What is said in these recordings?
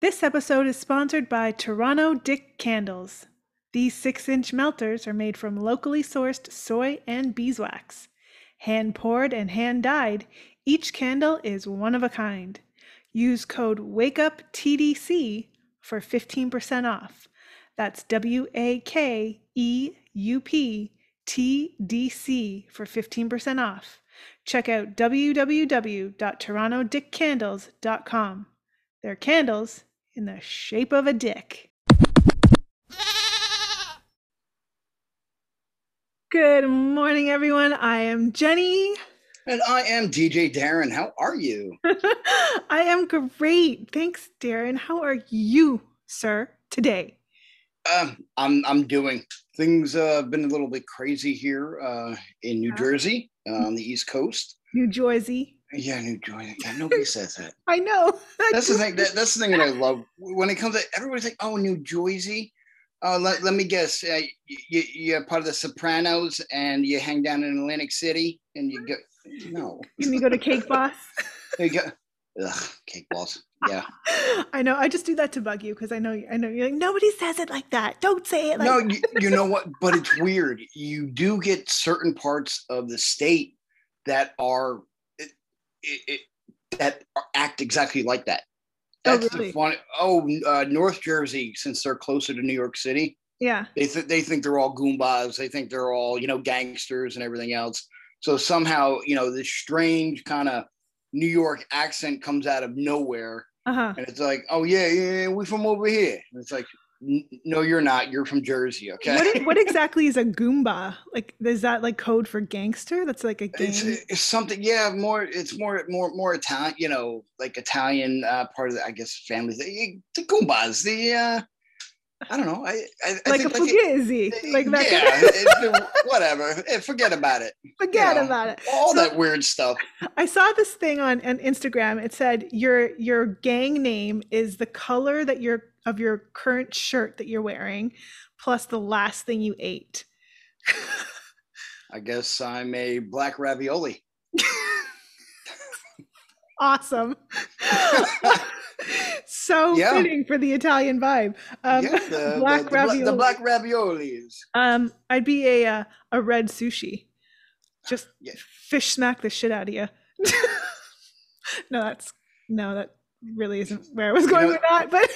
This episode is sponsored by Toronto Dick Candles. These six inch melters are made from locally sourced soy and beeswax. Hand poured and hand dyed, each candle is one of a kind. Use code WAKEUPTDC for 15% off. That's W A K E U P T D C for 15% off. Check out www.torontodickcandles.com. They're candles in the shape of a dick. Good morning, everyone. I am Jenny. And I am DJ Darren. How are you? I am great. Thanks, Darren. How are you, sir, today? Um, I'm I'm doing things. Uh, been a little bit crazy here uh, in New Jersey uh, on the East Coast. New Jersey. Yeah, New Jersey. Yeah, nobody says that. I know. That's the thing. That, that's the thing that I love when it comes to everybody's like, "Oh, New Jersey." Uh, let, let me guess. Uh, you, you're part of the Sopranos, and you hang down in Atlantic City, and you go. No. Can you go to Cake Boss? there you go. Ugh, cake balls. Yeah. I know. I just do that to bug you because I know. I know you're like nobody says it like that. Don't say it like. No, you, you know what? But it's weird. You do get certain parts of the state that are it, it, that act exactly like that. That's oh, really? the fun. Oh, uh, North Jersey, since they're closer to New York City, Yeah. they th- they think they're all goombas. They think they're all you know gangsters and everything else. So somehow you know this strange kind of New York accent comes out of nowhere, Uh huh. and it's like, oh yeah, yeah, yeah we from over here. And it's like, "N- no, you're not. You're from Jersey, okay? What, what exactly is a Goomba? Like, is that like code for gangster? That's like a gang. it's, it's something yeah more it's more more more italian you know like italian uh part of the i guess family the, the goombas the uh i don't know i i, I like a think it- fugazi. Like that. yeah it- whatever Eh, forget about it Forget you know, about it. all So- that weird stuff I saw this thing on, on Instagram. It said your your gang name is the color that your of your current shirt that you're wearing, plus the last thing you ate. i guess i'm a black ravioli awesome. so Yeah. fitting for the Italian vibe. Um, yeah, the, black the, the, ravioli. the black raviolis Um, I'd be a uh, a red sushi. Just Yeah. fish smack the shit out of you. no, that's no, that really isn't where I was You going know- with that. But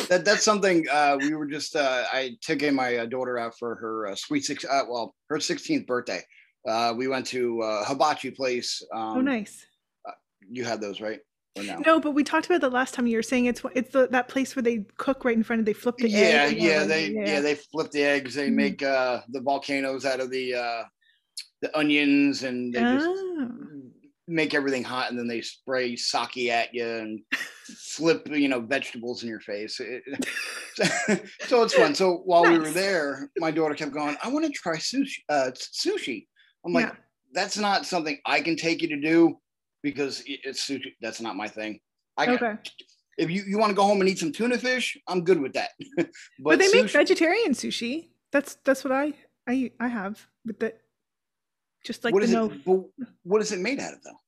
that that's something uh, we were just uh, I took in my uh, daughter out for her uh, sweet six uh, well her 16th birthday. Uh, we went to uh, hibachi place. Um, oh, nice. You had those right no? No, but we talked about the last time. You were saying it's it's the, that place where they cook right in front of they flip the yeah, yeah, they that. yeah. they flip the eggs. They Mhm. make uh, the volcanoes out of the uh, the onions, and they just Oh. Make everything hot, and then they spray sake at you and flip you know vegetables in your face. It- so it's fun. So while we were there, my daughter kept going. I want to try sushi. Uh, sushi. I'm like, Yeah. that's not something I can take you to do because it's sushi. That's not my thing. I Okay. if you, you want to go home and eat some tuna fish, I'm good with that. but, But, they make vegetarian sushi. That's that's what I I I have with the just like what the is no. it? What is it made out of though?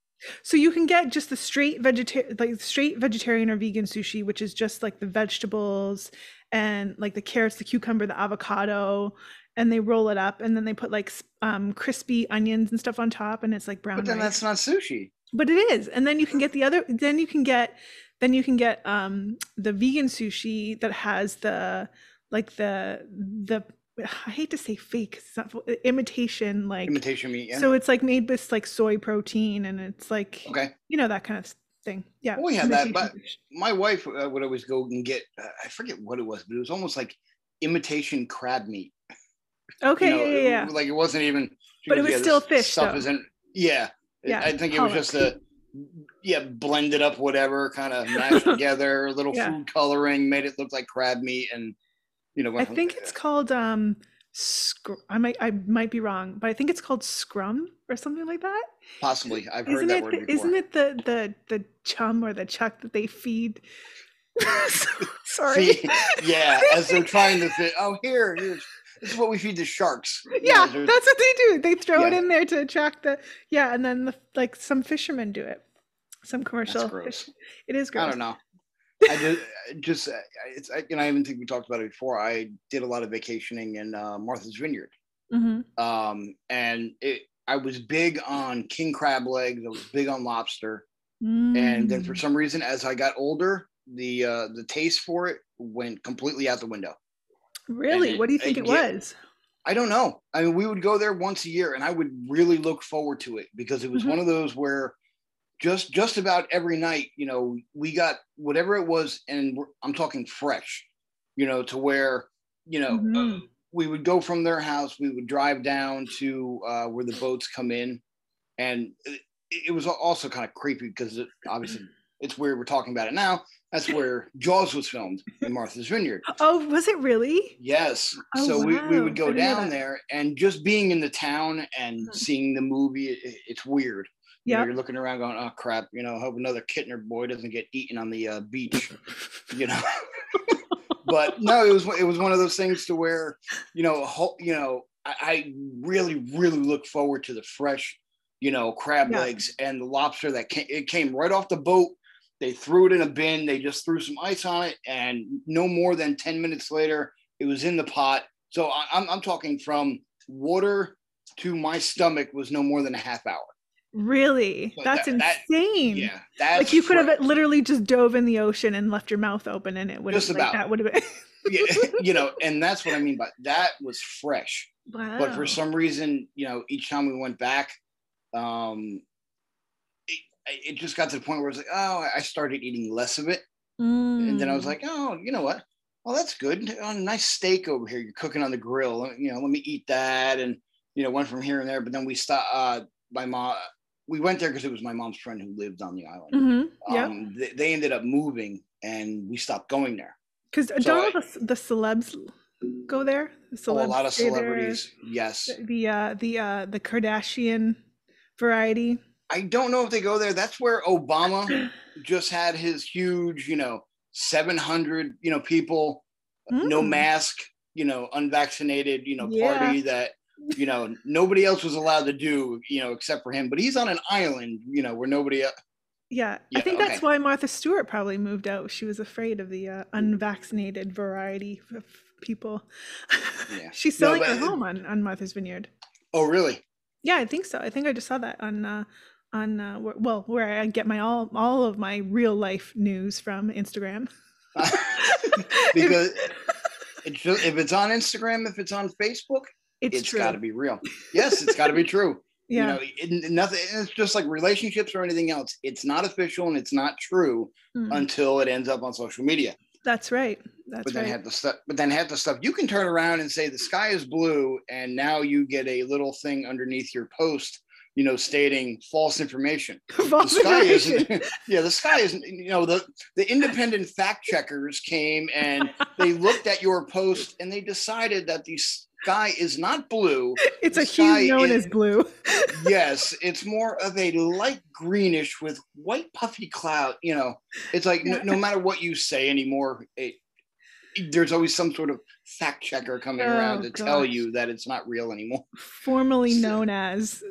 So you can get just the straight vegetarian, like straight vegetarian or vegan sushi, which is just like the vegetables and like the carrots, the cucumber, the avocado, and they roll it up, and then they put like um, crispy onions and stuff on top, and it's like brown But then rice. that's not sushi. But it is, and then you can get the other. Then you can get, then you can get um the vegan sushi that has the like the the. I hate to say fake, it's not imitation like. Imitation meat. Yeah. So it's like made with like soy protein, and it's like okay. you know that kind of thing. Yeah. Well, we had that, but- fish. My wife uh, would always go and get. Uh, I forget what it was, but it was almost like imitation crab meat. okay, you know, yeah, it- yeah, yeah. Like it wasn't even. But it was "Yeah, still fish, Stuff though." isn't. Yeah. Yeah, I think it was just a. Yeah, blended up whatever, kind of mashed together, a little Yeah. food coloring, made it look like crab meat, and you know. I think it's called um, scr- I might I might be wrong, but I think it's called scrum or something like that. possibly. I've heard Isn't that it? word before. isn't it the the the chum or the chuck that they feed? Sorry. See, yeah, as they're trying to fit. Oh, here, here's this is what we feed the sharks. You yeah, know, that's what they do. They throw it in there to attract the yeah, and then the, like some fishermen do it. Some commercial. gross. It is gross. I don't know. I I just uh, it's I, know I even think we talked about it before. I did a lot of vacationing in uh, Martha's Vineyard, Mhm. um, and it I was big on king crab legs. I was big on lobster, and then for Mm. some reason, as I got older, the uh, the taste for it went completely out the window. really, and what do you think it yeah. was? I don't know. I mean, we would go there once a year, and I would really look forward to it because it was Mhm. one of those where just just about every night, you know, we got whatever it was, and I'm talking fresh, you know, to where you know uh, Mhm. we would go from their house, we would drive down to uh, where the boats come in, and it, it was also kind of creepy because it, obviously it's weird we're talking about it now. That's where Jaws was filmed in Martha's Vineyard. Oh, was it really? Yes. Oh, so we, we would go down there and just being in the town and seeing the movie, it, it's weird. You know, Yeah. you're looking around going, oh crap, you know, hope another kitten or boy doesn't get eaten on the uh, beach, you know. but no, it was it was one of those things to where, you know, ho- you know, I, I really, really look forward to the fresh, you know, crab Yeah. legs and the lobster that came it came right off the boat. They threw it in a bin, they just threw some ice on it, and no more than 10 minutes later, it was in the pot. So I, I'm I'm talking from water to my stomach was no more than a half hour. Really? But That's that- that- insane. Yeah, that's like you could have literally just dove in the ocean and left your mouth open and it would have like, that would have been yeah, you know, and that's what I mean by that was fresh. wow. But for some reason, you know, each time we went back, um, it, it just got to the point where it was like, oh, I started eating less of it, and then I was Mm. like, oh, you know what? Well, that's good. Oh, nice steak over here. You're cooking on the grill. You know, let me eat that, and you know, went from here and there. But then we stopped. Uh, my mom. We went there because it was my mom's friend who lived on the island. Mhm, yeah. Um, they, they ended up moving, and we stopped going there. Because so don't I- all the, the celebs go there? The Oh, a lot of stay there? celebrities. Yes. The the uh, the uh, the Kardashian variety. I don't know if they go there. That's where Obama just had his huge, you know, 700, you know, people, no Mm. mask, you know, unvaccinated, you know, Yeah. party that, you know, nobody else was allowed to do, you know, except for him. But he's on an island, you know, where nobody else. Yeah, I think that's okay. why Martha Stewart probably moved out. She was afraid of the uh, unvaccinated variety of people. Yeah. She's No, selling her home on, on Martha's Vineyard. Oh, really? Yeah, I think so. I think I just saw that on uh, on uh, well, where I get my all all of my real life news from Instagram. because it's if it's on Instagram, if it's on Facebook, it's, it's got to be real. Yes, it's got to be true. yeah, You know, it, nothing. It's just like relationships or anything else. It's not official and it's not true Mm, until it ends up on social media. that's right. That's but then right. have the stuff. But then have the stuff. You can turn around and say the sky is blue, and now you get a little thing underneath your post, you know, stating false information. The False sky information. isn't. yeah, the sky isn't. You know, the the independent fact checkers came and they looked at your post and they decided that the sky is not blue. It's the a hue known is- as blue. yes, it's more of a light greenish with white puffy cloud. You know, it's like no, no matter what you say anymore, it, there's always some sort of fact checker coming oh, around Oh, to tell you that it's not real anymore. Formerly So- known as.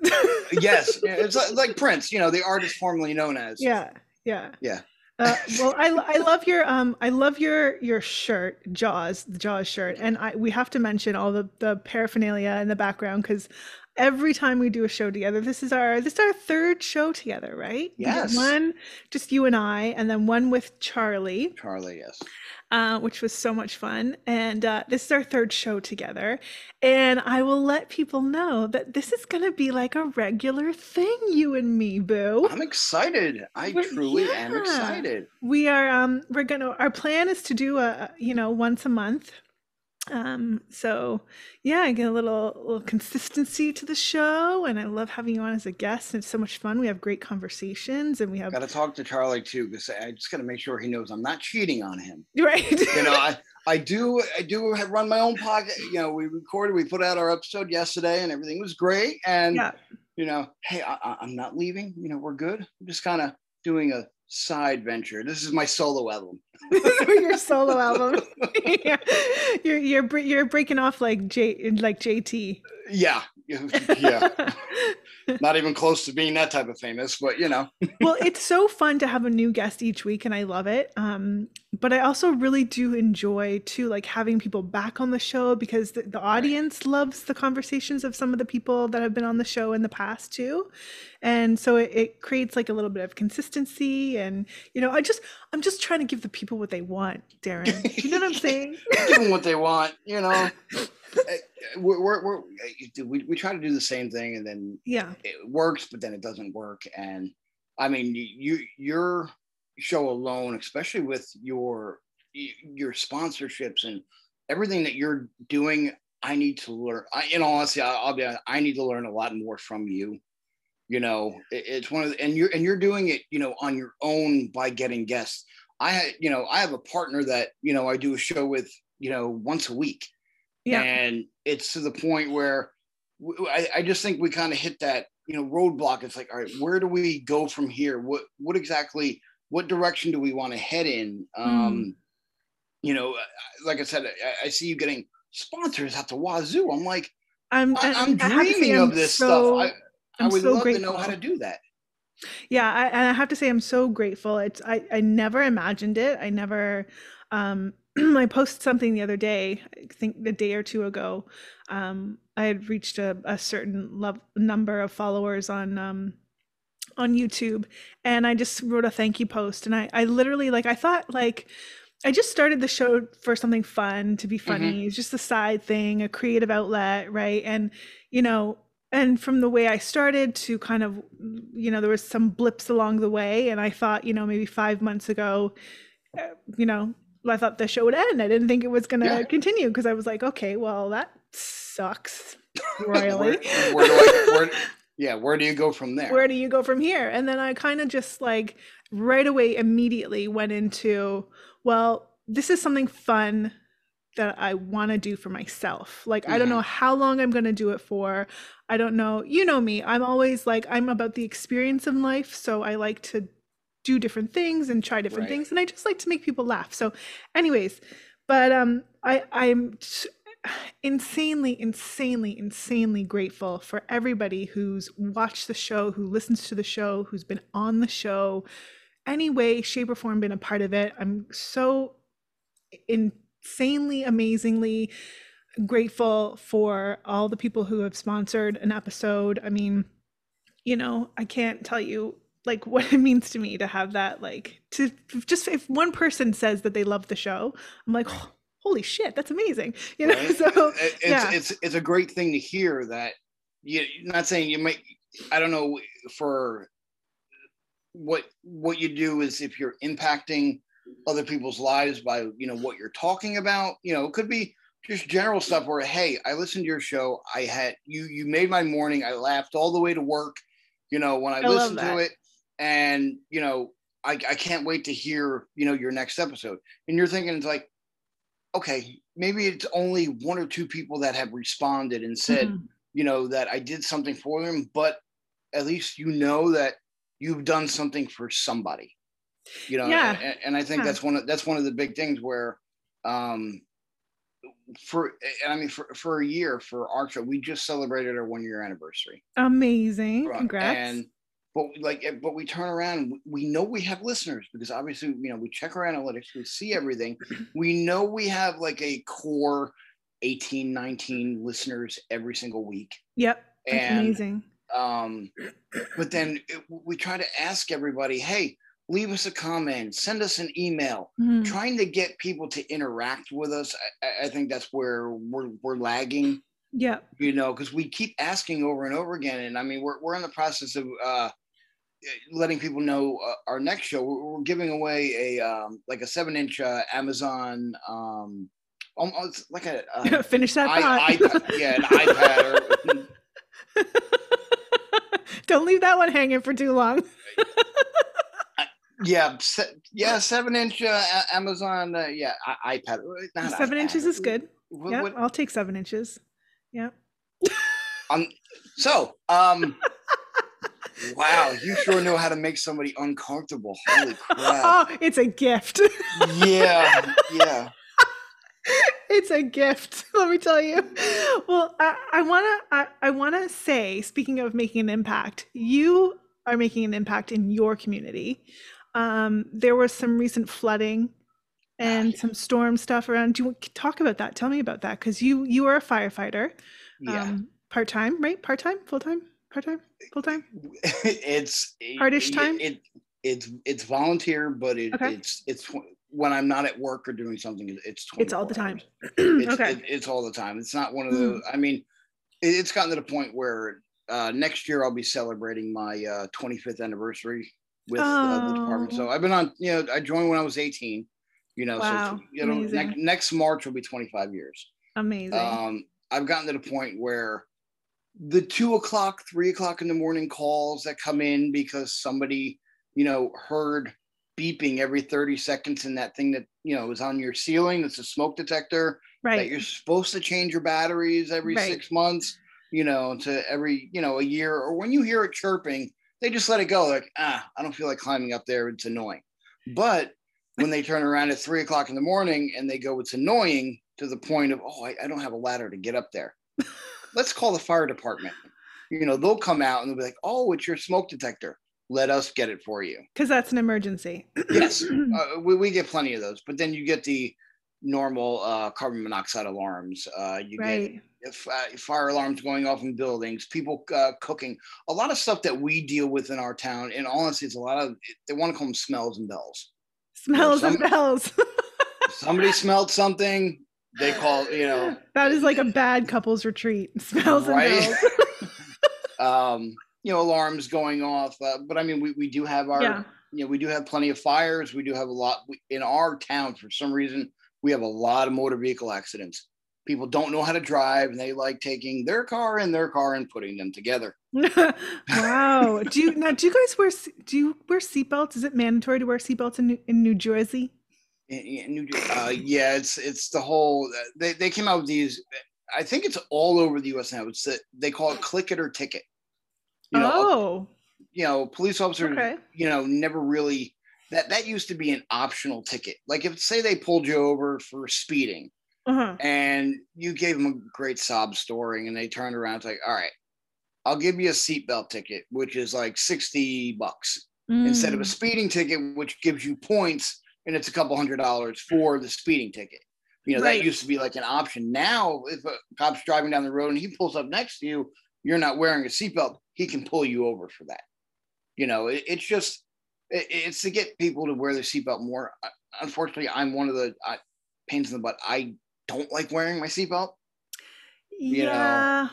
yes, it's like, like Prince. You know, the artist formerly known as. yeah, yeah. Yeah. Uh, well, I, I love your um I love your your shirt Jaws the Jaws shirt. And I we have to mention all the the paraphernalia in the background because every time we do a show together this is our this is our third show together right Yes. one just you and I and then one with Charlie Charlie. Yes. uh, which was so much fun. And uh, this is our third show together. And I will let people know that this is going to be like a regular thing, you and me, boo. I'm excited. I Well, truly am excited. We are, um, we're going to, our plan is to do a, you know, once a month. Um, so yeah, I get a little, little consistency to the show. And I love having you on as a guest. It's so much fun. We have great conversations and we have, Got to talk to Charlie too, because I just got to make sure he knows I'm not cheating on him. right. you know, I, I do I do have run my own podcast. You know, we recorded, we put out our episode yesterday, and everything was great. And yeah. you know, hey, I, I- I'm not leaving. You know, we're good. I'm just kind of doing a side venture. This is my solo album. your solo album. yeah. You're you're you're breaking off like J like JT. Yeah, yeah. Not even close to being that type of famous, but you know. well, it's so fun to have a new guest each week and I love it. Um, but I also really do enjoy too like having people back on the show because the, the audience right. loves the conversations of some of the people that have been on the show in the past too. And so it, it creates like a little bit of consistency and you know, I just I'm just trying to give the people what they want, Darren. You know what I'm saying? give them what they want, you know. we're, we're, we're, eh, we, we try to do the same thing and then yeah. it works but then it doesn't work. And i mean you your show alone especially with your your sponsorships and everything that you're doing i need to learn I, in all honesty I'll, I'll be honest, i need to learn a lot more from you. You know it, it's one of the, and you're and you're doing it you know on your own by getting guests. I had you know i have a partner that you know i do a show with you know once a week yeah. And it's to the point where I, I just think we kind of hit that, you know, roadblock. It's like, all right, where do we go from here? What, what exactly, what direction do we want to head in? Mm. Um, you know, like I said, I, I, see you getting sponsors at the wazoo. I'm like, I'm, I, am dreaming of this so, stuff. I, I would so love grateful. to know how to do that. Yeah, I, and I have to say I'm so grateful. It's I, I never imagined it. I never um I posted something the other day, I think a day or two ago. Um, I had reached a, a certain love, number of followers on um, on YouTube, and I just wrote a thank you post. And I, I literally like, I thought like, I just started the show for something fun to be funny. Mm-hmm. It's just a side thing, a creative outlet, right? And you know, and from the way I started to kind of, you know, there was some blips along the way, and I thought, you know, maybe five months ago, uh, you know, I thought the show would end. I didn't think it was going to yeah. continue because I was like, okay, well, that sucks royally. where, where I, where, yeah, where do you go from there? Where do you go from here? And then I kind of just like right away, immediately went into, well, this is something fun that I want to do for myself. Like, mm-hmm. I don't mm-hmm. know how long I'm going to do it for. I don't know. You know me. I'm always like, I'm about the experience in life. So I like to do different things and try different right. things and i just like to make people laugh. So anyways but um i i'm insanely insanely insanely grateful for everybody who's watched the show who listens to the show who's been on the show any way shape or form been a part of it. I'm so insanely amazingly grateful for all the people who have sponsored an episode. I mean you know i can't tell you like what it means to me to have that like to just if one person says that they love the show i'm like oh, holy shit that's amazing you know right? so it's, yeah. it's it's a great thing to hear that you not saying you might i don't know for what what you do is if you're impacting other people's lives by you know what you're talking about you know it could be just general stuff where hey i listened to your show i had you you made my morning i laughed all the way to work you know when i, I listened to it and you know I, I can't wait to hear you know your next episode and you're thinking it's like okay maybe it's only one or two people that have responded and said mm-hmm. you know that i did something for them but at least you know that you've done something for somebody you know yeah. and, and i think yeah. that's one of that's one of the big things where um for and i mean for, for a year for our show we just celebrated our one year anniversary amazing congrats and but like but we turn around we know we have listeners because obviously you know we check our analytics we see everything. We know we have like a core 18 19 listeners every single week. Yep and, amazing. um but then it, we try to ask everybody hey leave us a comment send us an email. Mm-hmm. trying to get people to interact with us I, I think that's where we're, we're lagging yeah you know because we keep asking over and over again and i mean we're, we're in the process of uh letting people know uh, our next show we're, we're, giving away a um, like a seven inch uh, amazon um almost like a uh, finish that I, iPad, yeah an ipad or, don't leave that one hanging for too long yeah se- yeah seven inch uh, amazon uh, yeah I- ipad Not seven iPad. inches is good what, yeah what? i'll take seven inches yeah um so um Wow, you sure know how to make somebody uncomfortable. Holy crap. Oh, it's a gift. yeah, yeah. it's a gift, let me tell you. Well, I, I wanna I, I wanna say, speaking of making an impact, you are making an impact in your community. Um, there was some recent flooding and some storm stuff around. Do you want- to talk about that? Tell me about that because you you are a firefighter, Yeah. um, part time, right? Part time, full time, part time, full time. it's Hardish it- time? It, it's it's volunteer, but it, Okay. it's it's when I'm not at work or doing something. It's It's all the time. It's, okay. it- it's all the time. It's not one of Mm. the. I mean, it, it's gotten to the point where uh, next year I'll be celebrating my uh, 25th anniversary with uh, the department. So Oh. I've been on. You know, I joined when I was 18. You know, Wow, so you know, next, next March will be 25 years. Amazing. Um, I've gotten to the point where the two o'clock, three o'clock in the morning calls that come in because somebody, you know, heard beeping every 30 seconds in that thing that, you know, is on your ceiling. That's a smoke detector that you're supposed to change your batteries every Right. six months, you know, to every, you know, a year. Or when you hear it chirping, they just let it go. Like, ah, I don't feel like climbing up there. It's annoying. But when they turn around at three o'clock in the morning and they go, it's annoying to the point of, oh, I, I don't have a ladder to get up there. Let's call the fire department. You know, they'll come out and they'll be like, oh, it's your smoke detector. Let us get it for you. Because that's an emergency. Yes, uh, we, we get plenty of those, but then you get the normal uh, carbon monoxide alarms. Uh, you right. get if, uh, fire alarms going off in buildings, people uh, cooking, a lot of stuff that we deal with in our town. And honestly, it's a lot of they want to call them smells and bells. Smells and some- bells. Somebody smelled something, they call you know that is like a bad couples retreat. Smells Right? and um, you know alarms going off. Uh, but I mean, we, we do have our yeah. you know we do have plenty of fires. We do have a lot we, in our town for some reason. We have a lot of motor vehicle accidents. People don't know how to drive, and they like taking their car and their car and putting them together. wow. Do you now? Do you guys wear? Do you wear seatbelts? Is it mandatory to wear seatbelts in New, in New Jersey? Uh, yeah, it's it's the whole. They they came out with these. I think it's all over the U.S. now. It's that they call it click it or ticket. You know, oh, you know, police officers. okay. You know, never really. That that used to be an optional ticket. Like if say they pulled you over for speeding Uh-huh. and you gave them a great sob story, and they turned around it's like, all right, I'll give you a seatbelt ticket, which is like sixty bucks instead of a Mm. speeding ticket, which gives you points and it's a couple hundred dollars for the speeding ticket. You know, Right. that used to be like an option. Now, if a cop's driving down the road and he pulls up next to you, you're not wearing a seatbelt, he can pull you over for that. You know, it, it's just, it, it's to get people to wear their seatbelt more. Uh, Unfortunately, I'm one of the uh, pains in the butt. I don't like wearing my seatbelt. you know, yeah.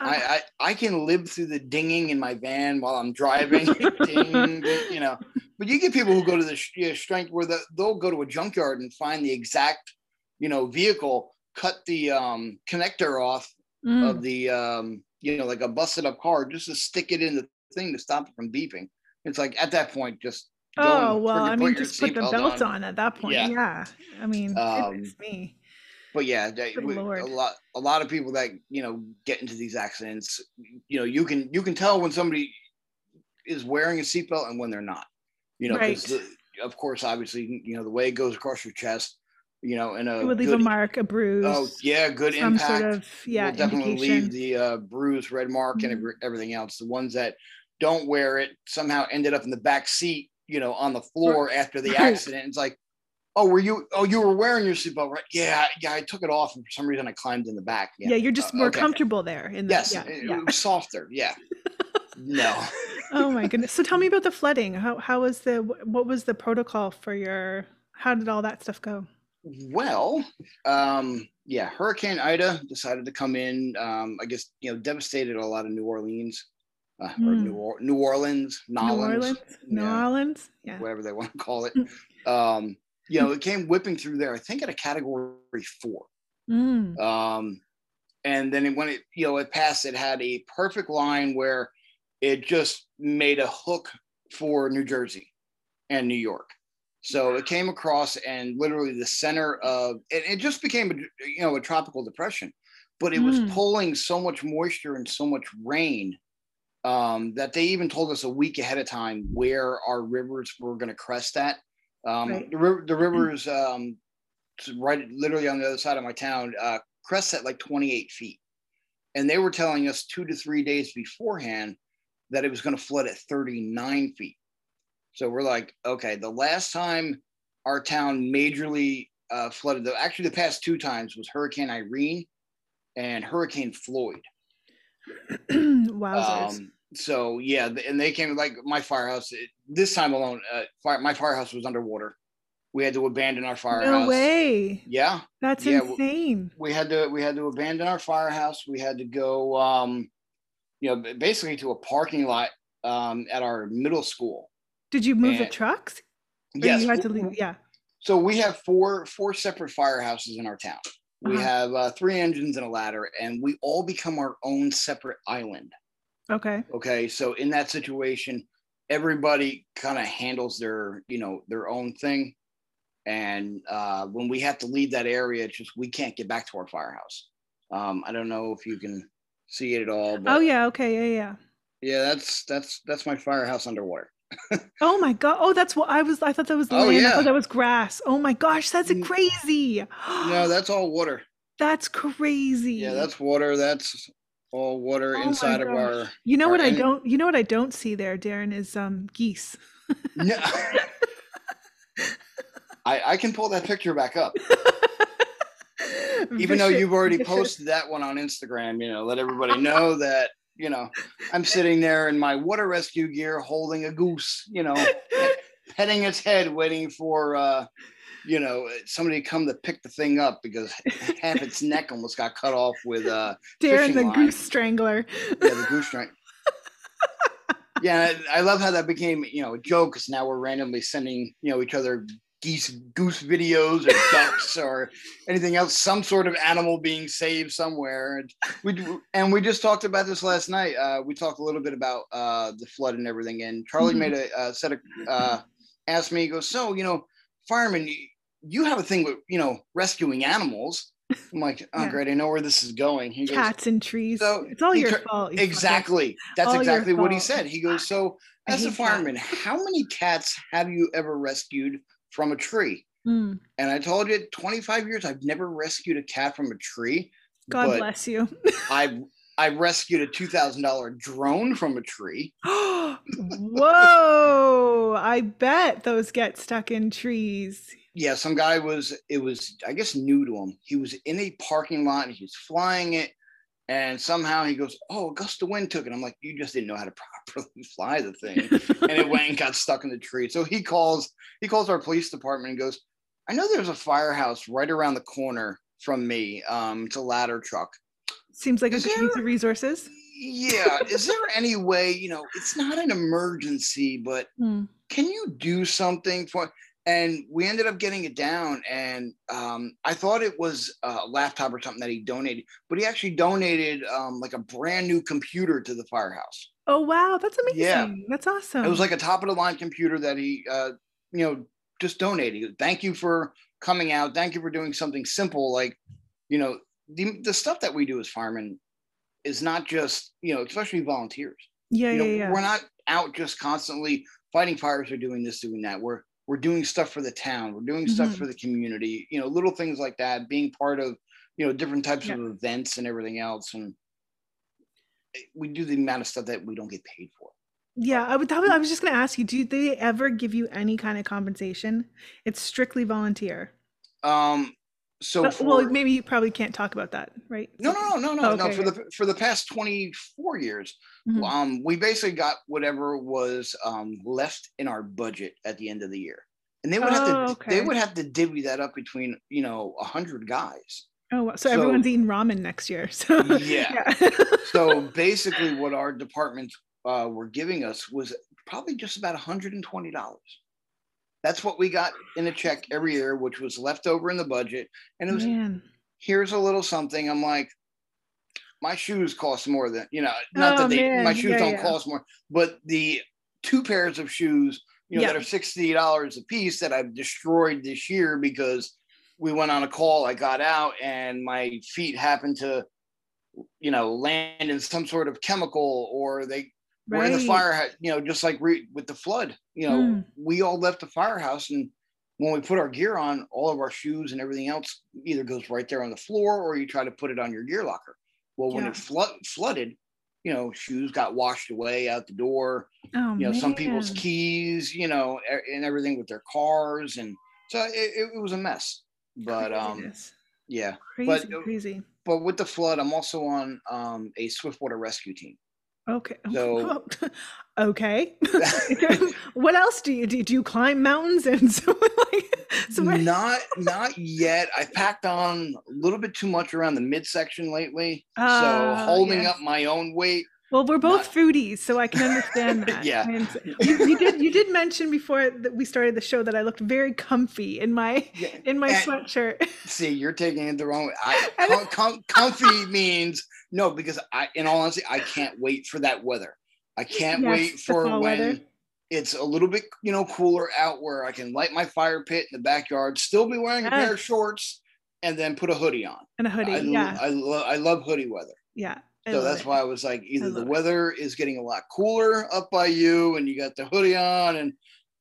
I, I I can live through the dinging in my van while I'm driving, ding, ding, you know. But you get people who go to the sh- you know, strength where the, they'll go to a junkyard and find the exact, you know, vehicle, cut the um, connector off Mm. of the, um, you know, like a busted up car, just to stick it in the thing to stop it from beeping. It's like at that point, just Oh well, I mean, just put the belt on. at that point. Yeah. Yeah. I mean, Um, me. but yeah, Good we- a lot a lot of people that you know get into these accidents, you know, you can you can tell when somebody is wearing a seatbelt and when they're not. You know, because Right. of course, obviously, you know, the way it goes across your chest, you know, and a It would leave good, a mark, a bruise. Oh yeah, good some impact. sort of yeah definitely leave the uh, bruise, red mark, and Mhm. every- everything else. The ones that don't wear it somehow ended up in the back seat, you know, on the floor after the accident. It's like, oh, were you? Oh, you were wearing your seatbelt, right? Yeah, yeah. I took it off, and for some reason, I climbed in the back. yeah. you're just uh, more okay. comfortable there. In the, Yes, yeah, yeah. softer. Yeah. no. Oh my goodness. So tell me about the flooding. How how was the what was the protocol for your? How did all that stuff go? Well, um, yeah, Hurricane Ida decided to come in. Um, I guess you know, devastated a lot of New Orleans, uh, or Hmm. New, or- New Orleans, New Orleans, New yeah, Orleans. Yeah. whatever they want to call it. Um, you know, it came whipping through there. I think at a category four. Mm. Um, and then it, when it you know it passed, it had a perfect line where it just made a hook for New Jersey and New York. So it came across and literally the center of it, it just became a you know a tropical depression, but it was Mm. pulling so much moisture and so much rain um, that they even told us a week ahead of time where our rivers were going to crest at. Um, Right. the, river, the rivers um, right literally on the other side of my town, uh, crests at like 28 feet. And they were telling us two to three days beforehand that it was going to flood at 39 feet. So we're like, okay, the last time our town majorly uh, flooded, the, actually the past two times was Hurricane Irene and Hurricane Floyd. Wowzers. Um, so yeah, and they came like my firehouse. It, this time alone, uh, fire, my firehouse was underwater. We had to abandon our firehouse. No way. Yeah, that's yeah, insane. We, we had to we had to abandon our firehouse. We had to go, um, you know, basically to a parking lot um, at our middle school. Did you move and, the trucks? yes. You had to leave. Yeah. So we have four four separate firehouses in our town. We uh-huh. have uh, three engines and a ladder, and we all become our own separate island. Okay. Okay. So in that situation, everybody kind of handles their, you know, their own thing. And uh, when we have to leave that area, it's just we can't get back to our firehouse. Um, I don't know if you can see it at all. oh yeah. Okay. Yeah. Yeah. Yeah. That's that's that's my firehouse underwater. oh my god! Oh, that's what I was. I thought that was land. oh. Yeah. I thought that was grass. Oh my gosh, that's crazy. no, that's all water. That's crazy. Yeah, that's water. That's all water oh inside of our. You know our what I don't. You know what I don't see there, Darren, is um geese. no. I I can pull that picture back up. Even though you've already posted that one on Instagram, you know, let everybody know that you know, I'm sitting there in my water rescue gear holding a goose, you know, petting its head, waiting for, uh, you know, somebody to come to pick the thing up because half its neck almost got cut off with a. uh Darren the line. goose strangler. Yeah, the goose strangler. yeah, I love how that became, you know, a joke because now we're randomly sending, you know, each other geese goose videos or ducks or anything else some sort of animal being saved somewhere and we and we just talked about this last night uh, we talked a little bit about uh, the flood and everything and charlie mm-hmm. made a uh, set of uh, asked me he goes so you know fireman you, you have a thing with you know rescuing animals I'm like, oh yeah. great, I know where this is going. He Cats goes, and trees. So it's all your fault. exactly. That's all exactly what he said. He goes, so as a fireman, cats. how many cats have you ever rescued from a tree. Mm. And I told you, 25 years, I've never rescued a cat from a tree. God bless you. I I rescued a two thousand dollar drone from a tree. Whoa! I bet those get stuck in trees. Yeah, some guy was. It was I guess new to him. He was in a parking lot and he's flying it, and somehow he goes, "Oh, a gust of wind took it." I'm like, "You just didn't know how to properly fly the thing," and it went and got stuck in the tree. So he calls, he calls our police department and goes, "I know there's a firehouse right around the corner from me. Um, it's a ladder truck. Seems like is a good use of resources." Yeah. is there any way? You know, it's not an emergency, but mm. can you do something for? And we ended up getting it down and um, i thought it was a laptop or something that he donated but he actually donated um, like a brand new computer to the firehouse. Oh wow. That's amazing. Yeah. That's awesome. It was like a top of the line computer that he uh, you know just donated. Thank you for coming out. Thank you for doing something simple like you know the, the stuff that we do as firemen is not just you know especially volunteers. Yeah, you know, yeah, yeah. we're not out just constantly fighting fires or doing this doing that. We're we're doing stuff for the town we're doing mm-hmm. stuff for the community you know little things like that being part of you know different types yeah. of events and everything else and we do the amount of stuff that we don't get paid for yeah i would i was just going to ask you do they ever give you any kind of compensation it's strictly volunteer um so but, for, well maybe you probably can't talk about that right? No no no no no, oh, okay, no for the for the past 24 years mm-hmm. um we basically got whatever was um left in our budget at the end of the year. And they would oh, have to oh, okay. they would have to divvy that up between you know a hundred guys. Oh so, so, everyone's eating ramen next year so yeah, yeah. so basically what our departments uh, were giving us was probably just about $120 that's what we got in a check every year, which was left over in the budget. And it was Man. here's a little something. I'm like, my shoes cost more than you know, not oh, that they man. my shoes yeah, don't yeah. cost more, but the two pairs of shoes, you know, yeah. that are sixty dollars a piece that I've destroyed this year because we went on a call, I got out and my feet happened to, you know, land in some sort of chemical or they right. we're in the fire, you know, just like re- with the flood, you know, mm. we all left the firehouse and when we put our gear on, all of our shoes and everything else either goes right there on the floor or you try to put it on your gear locker. Well, when Yeah. it flood, flooded, you know, shoes got washed away out the door. Oh, You know, some people's keys, you know, and everything with their cars, and so it, it, it was a mess. But um, yeah. crazy, but- crazy. But with the flood, I'm also on um, a swiftwater rescue team. Okay. So- okay. what else do you do? Do you climb mountains and so like so not not yet. I packed on a little bit too much around the midsection lately. Ah, so holding yeah. up my own weight. Well, we're both not- foodies, so I can understand that. Yeah. You, you did you did mention before that we started the show that I looked very comfy in my Yeah. in my And- sweatshirt. See, you're taking it the wrong way. I, com- com- comfy means no, because I, in all honesty, I can't wait for that weather. I can't Yes, wait for when weather. it's a little bit, you know, cooler out where I can light my fire pit in the backyard, still be wearing a pair of shorts, and then put a hoodie on. And a hoodie. I, yeah. I, lo- I love hoodie weather. yeah. So that's it. why I was like, either the weather is getting a lot cooler up by you, and you got the hoodie on, and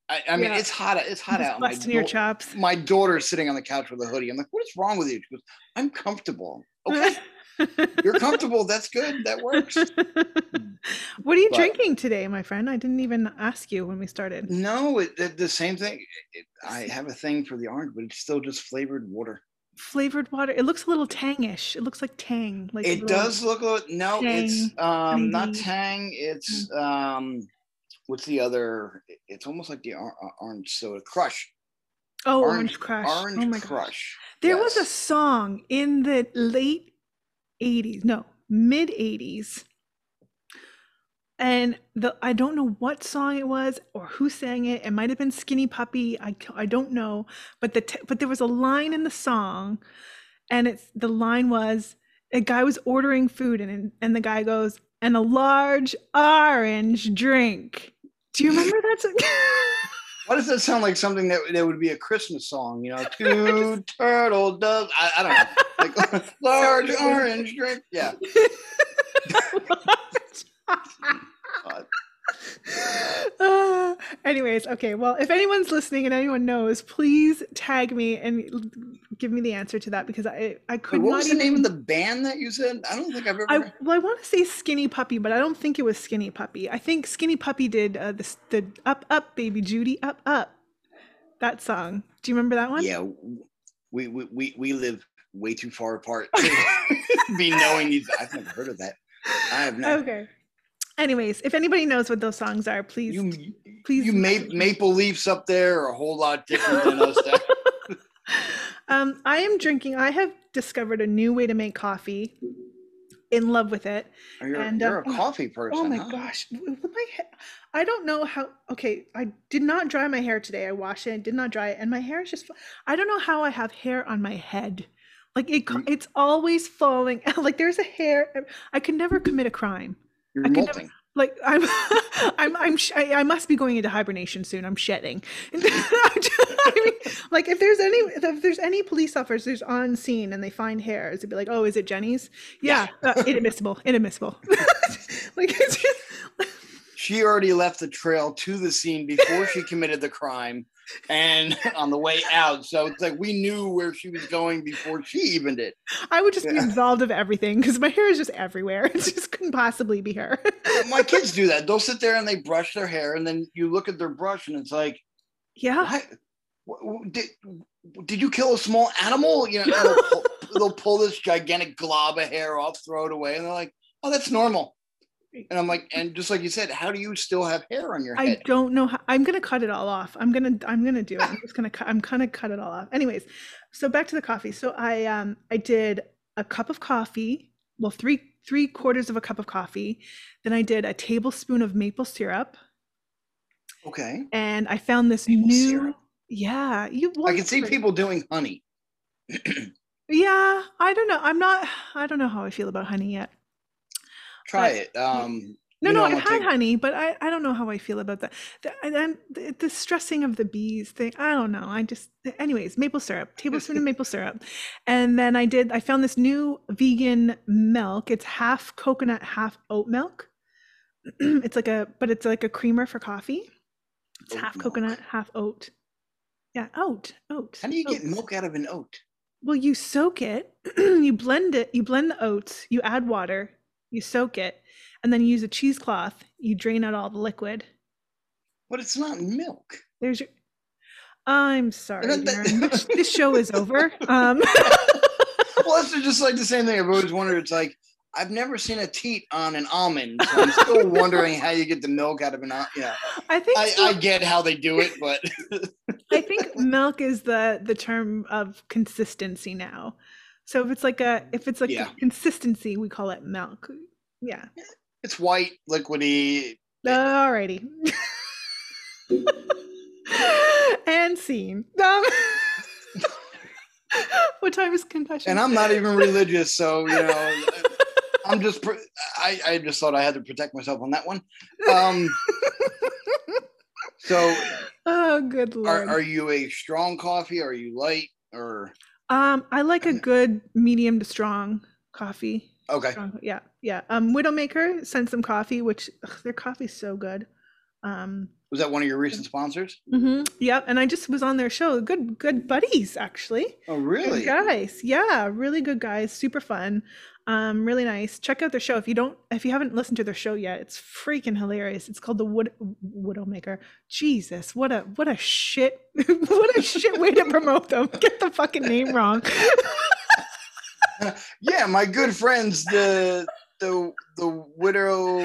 I, I mean, Yeah. it's hot. It's hot out. My, your dau- chops. my daughter's sitting on the couch with a hoodie. I'm like, what is wrong with you? She goes, I'm comfortable. Okay, you're comfortable. That's good. That works. what are you But- drinking today, my friend? I didn't even ask you when we started. No, it, it- the same thing. It, I have a thing for the orange, but it's still just flavored water. Flavored water. It looks a little tangish. It looks like tang. Like It does look a no. It's um not tang. It's um what's the other? It's almost like the or- or- orange soda crush. Oh, Orange- orange, crush. Orange oh my gosh. crush. There was a song in the late 80s, no, mid 80s. And the I don't know what song it was or who sang it. It might have been Skinny Puppy. I I don't know, but the t- but there was a line in the song and it's the line was a guy was ordering food and and the guy goes and a large orange drink. Do you remember that song? Why does that sound like something that, that would be a Christmas song? You know, two turtle doves. I, I don't know. Like large orange drink. Yeah. Uh, anyways, okay. Well, if anyone's listening and anyone knows, please tag me and give me the answer to that because I I Wait, could what not was the even. name of the band that you said? I don't think I've ever. I well, I want to say Skinny Puppy, but I don't think it was Skinny Puppy. I think Skinny Puppy did uh, the the Up Up Baby Judy Up Up that song. Do you remember that one? yeah, we, we we we live way too far apart to be knowing these. I've never heard of that. I have not. Okay. Anyways, if anybody knows what those songs are, please You please you ma- maple leafs up there are a whole lot different than us. Um, I am drinking. I have discovered a new way to make coffee. In love with it. You're, And, you're a coffee person. Oh my huh? gosh, my hair, I don't know how. Okay, I did not dry my hair today. I washed it, did not dry it, and my hair is just. I don't know how I have hair on my head. Like it, it's always falling. Like there's a hair. I could never commit a crime. You're I could never- Like I'm, I'm, I'm. sh- I, I must be going into hibernation soon. I'm shedding. I mean, like if there's any, if there's any police officers on scene and they find hairs, it'd be like, oh, is it Jenny's? Yeah, uh, inadmissible, inadmissible. like it's just, She already left the trail to the scene before she committed the crime and on the way out. So it's like we knew where she was going before she even did. I would just be Yeah. absolved of everything because my hair is just everywhere. It just couldn't possibly be her. My kids do that. They'll sit there and they brush their hair, and then you look at their brush, and it's like, yeah. What? Wh- wh- Did, did you kill a small animal? You know, they'll, pull, they'll pull this gigantic glob of hair off, throw it away, and they're like, "Oh, that's normal." And I'm like, and just like you said, how do you still have hair on your head? I don't know how I'm gonna cut it all off. I'm gonna I'm gonna do it. I'm just gonna cut I'm gonna cut it all off. Anyways, so back to the coffee. So I um I did a cup of coffee, well three three quarters of a cup of coffee. Then I did a tablespoon of maple syrup, Okay, and I found this Maple new syrup. yeah, you I can see people doing honey. Yeah, I don't know. I'm not I don't know how I feel about honey yet. Try But- it. Um, No, no, I've had take- honey, but I, I don't know how I feel about that. The, and the, the stressing of the bees thing, I don't know. I just, anyways, maple syrup, tablespoon of maple syrup. And then I did, I found this new vegan milk. It's half coconut, half oat milk. it's like a, but it's like a creamer for coffee. It's Oat half milk. coconut, half oat. Yeah, oat, oat. How do you get milk out of an oat? Well, you soak it, you blend it, you blend the oats, you add water, you soak it, and then you use a cheesecloth. You drain out all the liquid. But it's not milk. There's your. I'm sorry, that- This, show is over. Um, Well, it's just like the same thing. I've always wondered. It's like I've never seen a teat on an almond. So I'm still wondering how you get the milk out of an almond. Yeah, I think I, so- I get how they do it, but I think milk is the the term of consistency now. So if it's like a if it's like Yeah. a consistency, we call it milk. Yeah. it's white, liquidy. Alrighty. and scene. Um, what time is confession? And I'm not even religious, so you know, I'm just. I I just thought I had to protect myself on that one. Um, so oh, good are lord. are you a strong coffee? Are you light or um, I like a good medium to strong coffee. okay? Strong, yeah, yeah. Um, Widowmaker sent some coffee, which ugh, their coffee's so good. Um, Was that one of your recent sponsors? Mm hmm Yep, and I just was on their show. Good, good buddies, actually. Oh, Good really? guys, yeah, really good guys. Super fun, um, really nice. Check out their show if you don't, if you haven't listened to their show yet. It's freaking hilarious. It's called the Wood Widowmaker. Jesus, what a what a shit, what a shit way to promote them. Get the fucking name wrong. Yeah, my good friends, the the the widow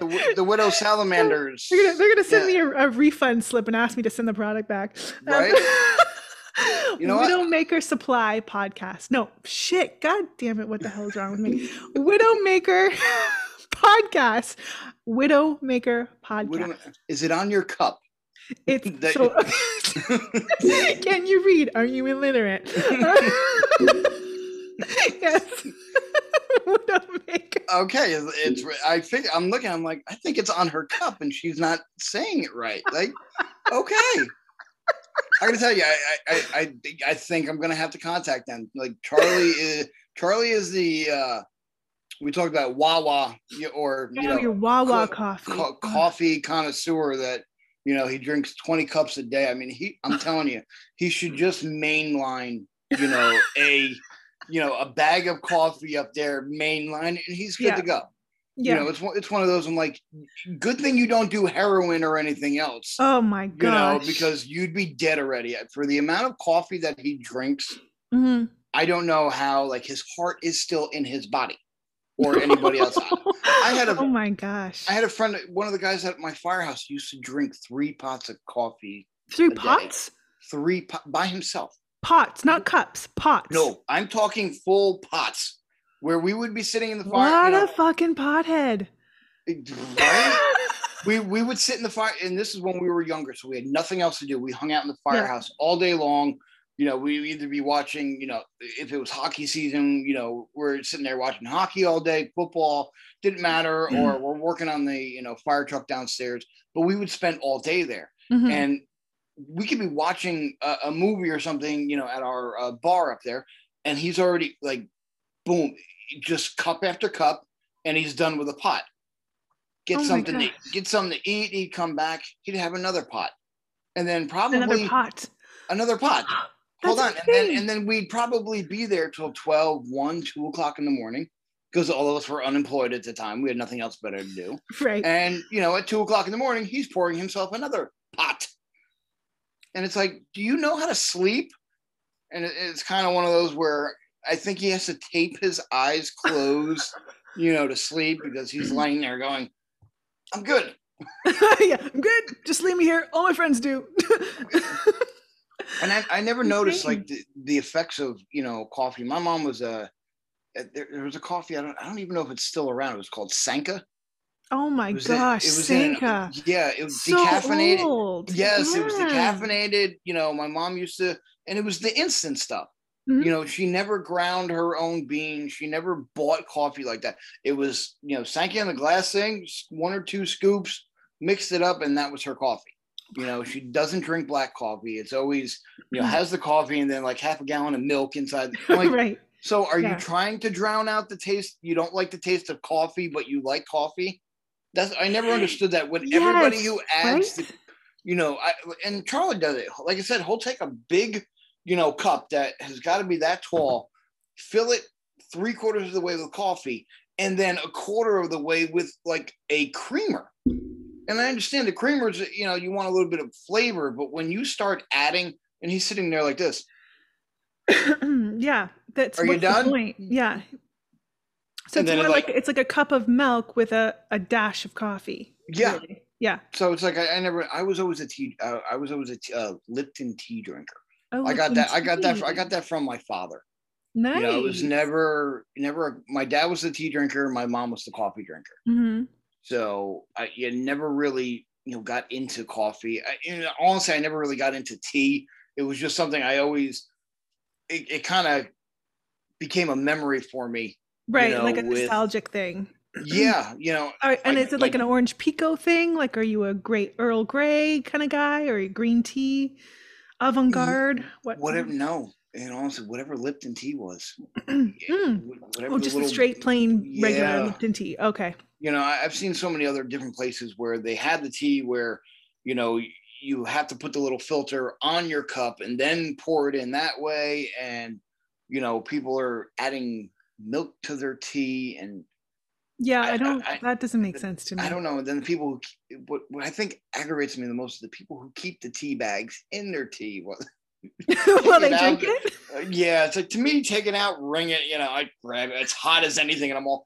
the, the widow salamanders. They're gonna, they're gonna send Yeah. me a, a refund slip and ask me to send the product back. Um, Right? You know what? Widowmaker Supply podcast. No, shit. God damn it. What the hell is wrong with me? Widowmaker podcast. Widowmaker podcast. Widow- is it on your cup? It's that- so. Can you read? Are you illiterate? yes. Widowmaker. okay, it's, it's I think I'm looking. I'm like, I think it's on her cup, and she's not saying it right. Like, okay. I gotta tell you, I I, I I think- I think I'm gonna have to contact them. Like Charlie is Charlie is the uh we talked about Wawa or you know your Wawa co- coffee. co- coffee connoisseur that you know he drinks 20 cups a day. I mean, he I'm telling you, he should just mainline, you know, a you know, a bag of coffee up there, mainline, and he's good Yeah. to go. Yeah. You know, it's one it's one of those I'm like, good thing you don't do heroin or anything else. oh my god! you know, because you'd be dead already. For the amount of coffee that he drinks, Mhm. I don't know how like his heart is still in his body or anybody else. I had a- oh my gosh. I had a friend, one of the guys at my firehouse used to drink three pots of coffee, Three day. pots? three po- by himself. Pots, not cups. Pots. No, I'm talking full pots where we would be sitting in the fire. What you know, a fucking pothead. right? we we would sit in the fire, and this is when we were younger, so we had nothing else to do. We hung out in the Yeah. firehouse all day long. You know, we either be watching, you know, if it was hockey season, you know, we're sitting there watching hockey all day, football didn't matter, Mm. or we're working on the, you know, fire truck downstairs. But we would spend all day there, Mhm. and we could be watching a, a movie or something, you know, at our uh, bar up there, and he's already like, boom, just cup after cup, and he's done with a pot. Get Oh something to get something to eat. He'd come back. He'd have another pot, and then probably Another pot. another pot. Hold on, and then and then we'd probably be there till 12, 1, 2 o'clock in the morning because all of us were unemployed at the time. We had nothing else better to do. right. And you know, at two o'clock in the morning, he's pouring himself another pot. And it's like, do you know how to sleep? And it- it's kind of one of those where I think he has to tape his eyes closed, you know, to sleep because he's laying there going, I'm good. yeah, I'm good. Just leave me here. All my friends do. And I, I never noticed like the, the effects of, you know, coffee. My mom was a, uh, there, there was a coffee. I don't, I don't even know if it's still around. It was called Sanka. oh my It was in- gosh, it was in- Sanka. yeah, it was So decaffeinated. old. Yes, it was decaffeinated. You know, my mom used to, and it was the instant stuff. Mhm. You know, she never ground her own beans. She never bought coffee like that. It was, you know, sank in the glass thing, one or two scoops, mixed it up, and that was her coffee. You know, she doesn't drink black coffee. It's always, you know, has the coffee and then like half a gallon of milk inside. Like, right. so are Yeah. you trying to drown out the taste? You don't like the taste of coffee, but you like coffee? That's I never understood that. When everybody who adds right? the you know, I, and Charlie does it. Like I said, he'll take a big, you know, cup that has got to be that tall, fill it three quarters of the way with coffee, and then a quarter of the way with like a creamer. And I understand the creamers, you know, you want a little bit of flavor, but when you start adding, and he's sitting there like this. yeah, that's Are you done? point. Yeah. So And it's more it, like, like- it's like a cup of milk with a, a dash of coffee. Yeah. really. Yeah. So it's like I, I never. I was always a tea. Uh, I was always a t- uh, Lipton tea drinker. Oh, I got that. I got that. I got that from my father. Nice. You know, it was never, never. My dad was the tea drinker. My mom was the coffee drinker. hmm So I you never really, you know, got into coffee. I, you know, honestly, I never really got into tea. It was just something I always. It, it kind of became a memory for me. Right. know, like a with- nostalgic thing. Yeah, you know. And like- is it like, like- an orange pekoe thing? Like, are you a great Earl Grey kind of guy, or a green tea, avant garde? What? Whatever. No, and honestly, whatever Lipton tea was. Mm. Whatever Oh, just the little- straight, plain, regular Yeah. Lipton tea. Okay. you know i've seen so many other different places where they had the tea where you know you have to put the little filter on your cup and then pour it in that way and you know people are adding milk to their tea and Yeah, I- I, don't. I- that doesn't make sense to me. i don't know then the people who what, what i think aggravates me the most is the people who keep the tea bags in their tea Well, Well, they it drink out. it. uh, yeah it's like to me take it out ring it you know i grab it it's hot as anything and i'm all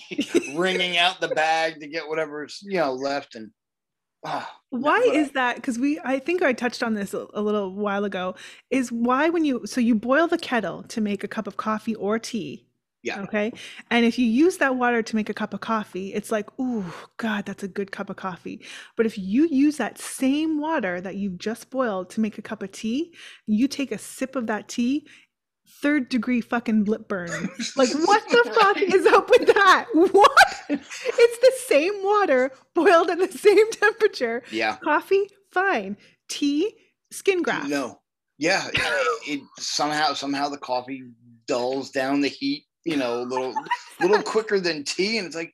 wringing out the bag to get whatever's you know left and ah, Why I- is that? Because we, I think I touched on this a, a little while ago. Is why when you, so you boil the kettle to make a cup of coffee or tea. Yeah. Okay. And if you use that water to make a cup of coffee, it's like, ooh, God, that's a good cup of coffee. But if you use that same water that you've just boiled to make a cup of tea, you take a sip of that tea, third degree fucking lip burn. Like, what the fuck is up with that? What? It's the same water boiled at the same temperature. yeah Coffee, fine. Tea, skin graft. no yeah it, it somehow somehow the coffee dulls down the heat you know a little little quicker than tea and it's like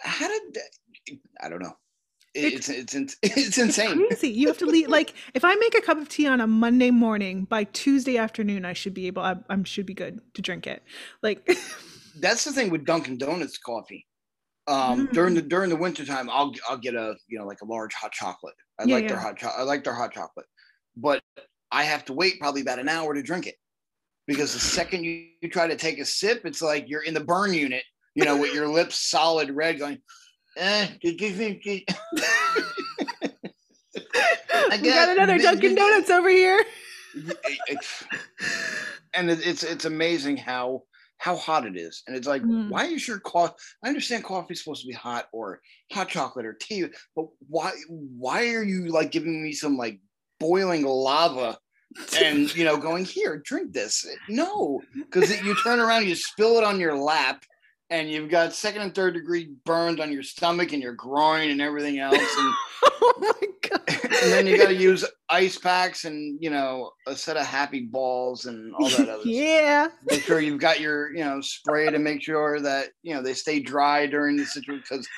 how did that i don't know it's it's it's, it's insane Crazy. You have to leave. Like, if I make a cup of tea on a Monday morning, by Tuesday afternoon, I should be able. I, I should be good to drink it. Like, that's the thing with dunkin' donuts coffee um Mm. during the during the wintertime i'll i'll get a you know like a large hot chocolate i Yeah, like their hot chocolate i like their hot chocolate but i have to wait probably about an hour to drink it because the second you, you try to take a sip it's like you're in the burn unit you know with your lips solid red going eh, give me- give- we got got- another Dunkin' Donuts over here. it- it- and it, it's it's amazing how how hot it is and it's like Mm. why is your coffee i understand coffee's supposed to be hot or hot chocolate or tea but why why are you like giving me some like boiling lava and you know going here drink this no because you turn around you spill it on your lap and you've got second and third degree burns on your stomach and your groin and everything else and oh my god. and then you got to use ice packs and you know a set of happy balls and all that other stuff. yeah. Make sure you've got your you know spray to make sure that you know they stay dry during the situation because.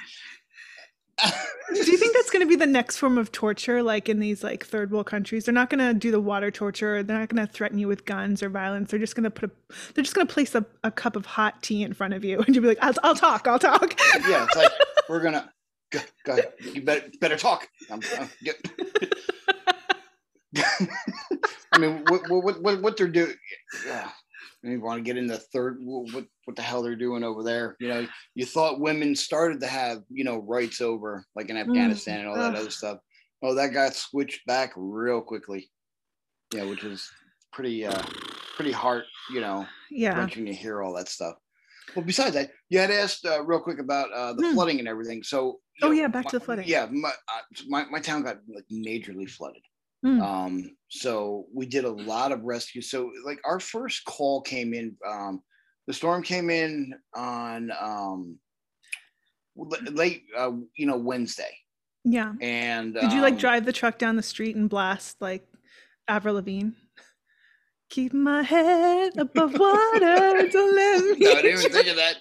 Do you think that's going to be the next form of torture, like in these like third world countries? They're not going to do the water torture. They're not going to threaten you with guns or violence. They're just going to put a, they're just going to place a, a cup of hot tea in front of you, and you'll be like, "I'll, I'll talk, I'll talk." yeah, it's like we're gonna go, go ahead. You better better talk. I'm, I'm, I mean, what what what, what they're doing? Yeah, you want to get in the third? What what the hell they're doing over there? You know, you thought women started to have you know rights over like in Afghanistan and all that ugh. other stuff. Oh, that got switched back real quickly. Yeah, which is pretty uh pretty hard you know yeah. wrenching to hear all that stuff. Well, besides that, you had asked uh, real quick about uh, the Hmm. flooding and everything. So, Oh, know, yeah, back to the flooding. Yeah, my, uh, my my town got like majorly flooded. Hmm. Um, so we did a lot of rescue. So, like our first call came in. Um, the storm came in on um, late, uh, you know, Wednesday, Yeah. and Did you like um, drive the truck down the street and blast like Avril Lavigne? Keep my head above water, don't let me. No, I didn't even think of that.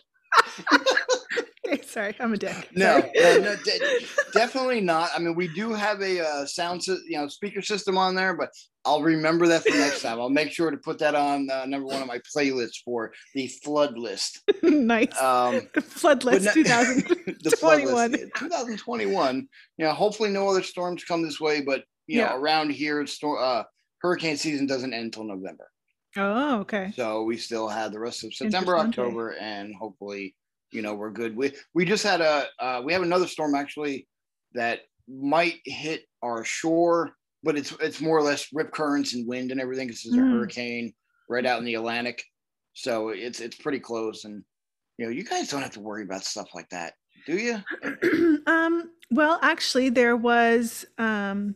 sorry, I'm a dick. No, no, no de- definitely not. I mean, we do have a uh, sound, sy- you know, speaker system on there, but I'll remember that for next time. I'll make sure to put that on uh, number one of my playlists for the flood list. nice. Um, the flood list no- 2000. the flood 21. list, 2021. You know, hopefully no other storms come this way, but you know, Yeah. around here, storm uh, hurricane season doesn't end until November. Oh, okay. So we still have the rest of September, October, and hopefully, you know, we're good. We we just had a uh, we have another storm actually that might hit our shore, but it's it's more or less rip currents and wind and everything. This is a Mm. hurricane right out in the Atlantic, so it's it's pretty close. And you know, you guys don't have to worry about stuff like that, do you? um, well, actually, there was um,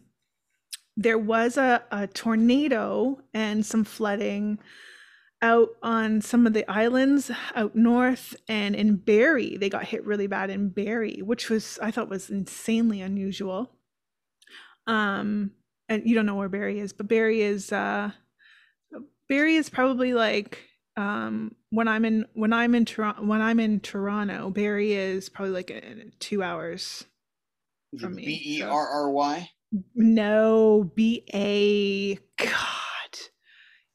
there was a, a tornado and some flooding out on some of the islands out north and in Barrie. They got hit really bad in Barrie, which was I thought was insanely unusual. Um, and you don't know where Barrie is, but Barrie is uh, Barrie is probably like um when i'm in when i'm in toronto when i'm in toronto Barrie is probably like uh two hours From me, B E R R Y. no b-a god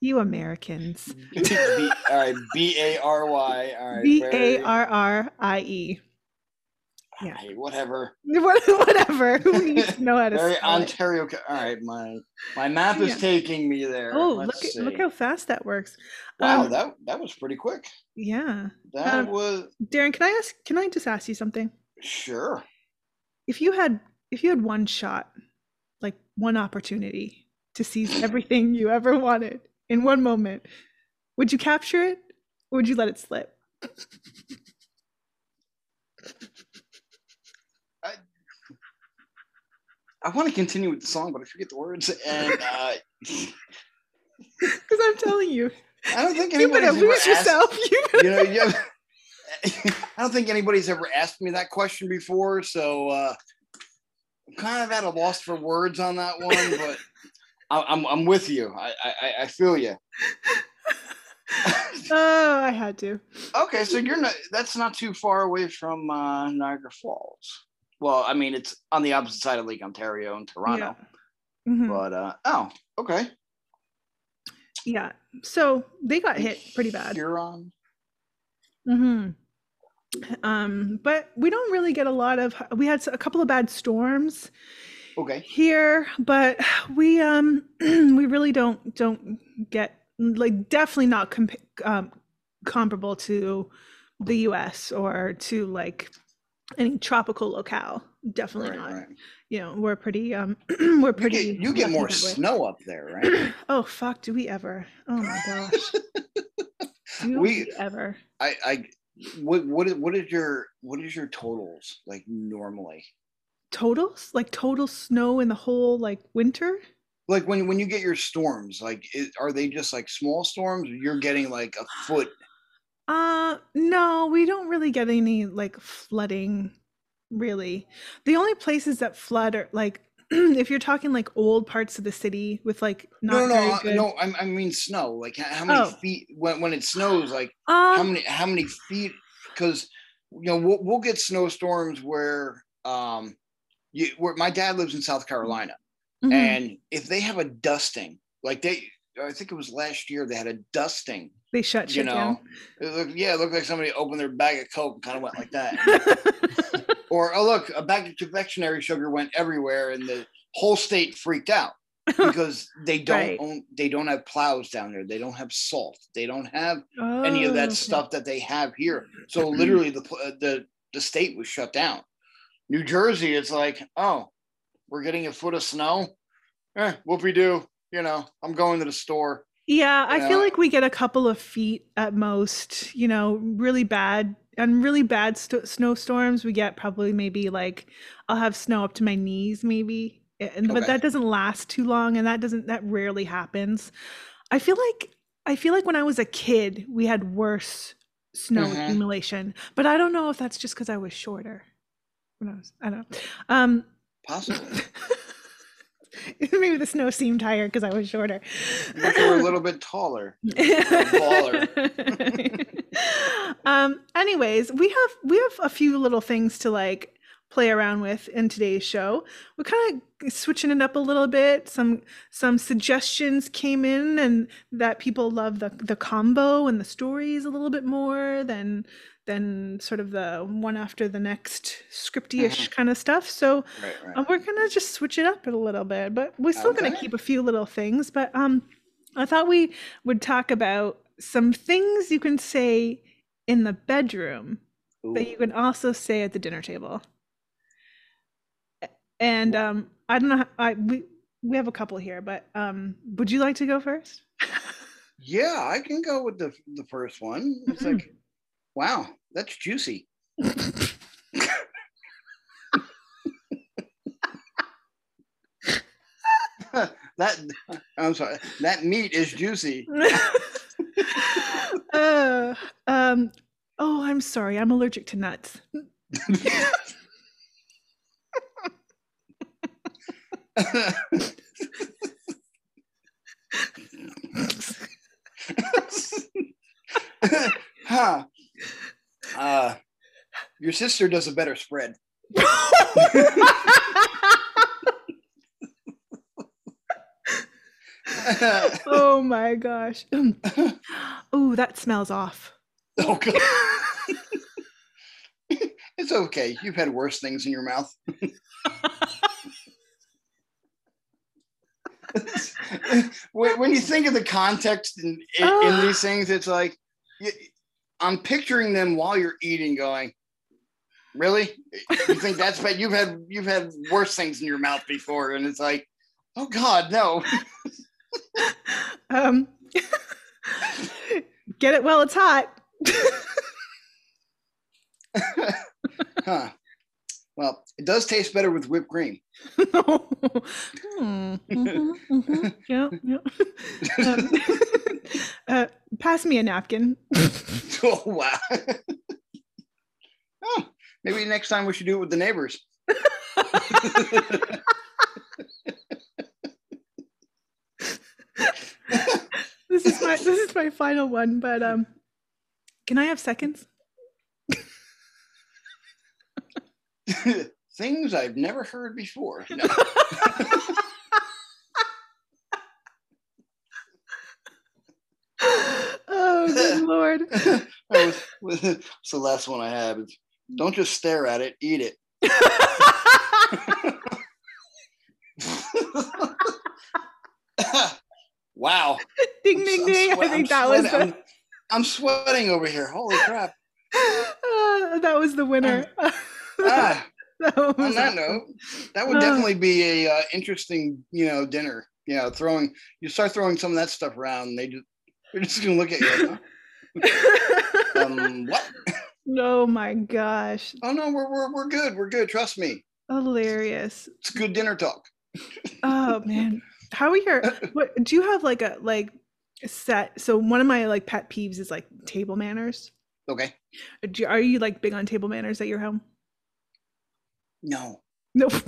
you americans B- all right, B A R Y. All right, B A R R I E. yeah. Hey, whatever. What- whatever who needs to know how to Very spell it? Ontario. All right, my my map is Yeah. taking me there. oh Let's look at, look how fast that works wow, um, that that was pretty quick. yeah That um, was darren can i ask can i just ask you something sure. if you had if you had one shot like one opportunity to seize everything you ever wanted in one moment would you capture it or would you let it slip I want to continue with the song, but I forget the words, and uh, because i'm telling you I don't think you better anybody's ever lose asked. yourself you better You know, you I don't think anybody's ever asked me that question before, so uh, I'm kind of at a loss for words on that one. But I, I'm I'm with you. I I, I feel you. oh i had to Okay, so you're not. That's not too far away from uh, Niagara Falls. Well, I mean, it's on the opposite side of Lake Ontario in Toronto. yeah. Mhm. But uh, oh, okay. yeah so they got hit pretty bad Huron. hmm um but we don't really get a lot of we had a couple of bad storms Okay. here but we um we really don't don't get like definitely not comp- um, comparable to the us or to like any tropical locale definitely Right, not right. you know we're pretty um we're You pretty get, you get more snow up there, right? oh fuck do we ever oh my gosh do We- we ever I, I, what, what, is, what is your, what is your totals like normally? Totals like total snow in the whole like winter Like when, when you get your storms, like, are they just like small storms? You're getting like a foot. Uh no, we don't really get any like flooding really. The only places that flood are like if you're talking like old parts of the city with like not No, no, no, no. I, I mean snow. Like how, how many Oh. feet when, when it snows? Like how um many how many feet? Because you know we'll, we'll get snowstorms where um you where my dad lives in South Carolina, mhm. and if they have a dusting, like they, I think it was last year they had a dusting. they shut down. You know, it looked, yeah, it looked like somebody opened their bag of coke and kind of went like that. or oh look, a bag of confectionery sugar went everywhere, and the whole state freaked out because they don't Right. own, they don't have plows down there. They don't have salt. They don't have any of Oh, that okay. stuff that they have here. So literally, the uh, the the state was shut down. New Jersey, it's like, oh, we're getting a foot of snow. Eh, whoopie doo. You know, I'm going to the store. Yeah, I feel like we get a couple of feet at most, you know, really bad and really bad st- snowstorms. We get probably maybe like I'll have snow up to my knees maybe. And, but that doesn't last too long and that doesn't that rarely happens. I feel like I feel like when I was a kid, we had worse snow Mhm. accumulation, but I don't know if that's just cuz I was shorter. Who knows? I don't know. Um Possibly. Maybe the snow seemed higher because I was shorter. But you were a little bit taller. um. Anyways, we have we have a few little things to like play around with in today's show. We're kind of switching it up a little bit. Some some suggestions came in, and that people love the the combo and the stories a little bit more than than sort of the one after the next scripty-ish Mhm. kind of stuff. So Right, right. uh, we're gonna just switch it up a little bit, but we're still gonna keep a few little things. But um, I thought we would talk about some things you can say in the bedroom that you can also say at the dinner table. And um, I don't know. How, I we we have a couple here, but um, would you like to go first? Yeah, I can go with the the first one. It's Mhm. like, wow, that's juicy. that I'm sorry. That meat is juicy. uh, um, oh, I'm sorry. I'm allergic to nuts. huh. Uh, your sister does a better spread. oh my gosh. oh, that smells off. oh, God. it's okay. You've had worse things in your mouth. when, when you think of the context in, in, in these things, it's like I'm picturing them while you're eating, going, "Really? You think that's bad? You've had you've had worse things in your mouth before," and it's like, "Oh God, no!" Um, get it while it's hot. huh. Well, it does taste better with whipped cream. Hmm, mhm, mhm, yeah, yeah. Um, uh, pass me a napkin. oh wow. oh, maybe next time we should do it with the neighbors. this is my this is my final one, but um, can I have seconds? Things I've never heard before. No. oh good lord! Was- it's the last one I have. It's, don't just stare at it, eat it. wow. ding ding s- I'm ding! I think I'm that was the I'm, I'm sweating over here. Holy crap. Ah, that was the winner. Ah, That on that note, that would Uh. definitely be a uh, interesting, you know, dinner. You know, throwing you start throwing some of that stuff around, and they just they're just gonna look at you. Like, huh? um, what? oh my gosh, Oh no, we're, we're we're good. We're good. Trust me. hilarious! It's good dinner talk. Oh man, how are your? What do you have like a like set? So one of my like pet peeves is like table manners. Okay. Do are you like big on table manners at your home? No. No.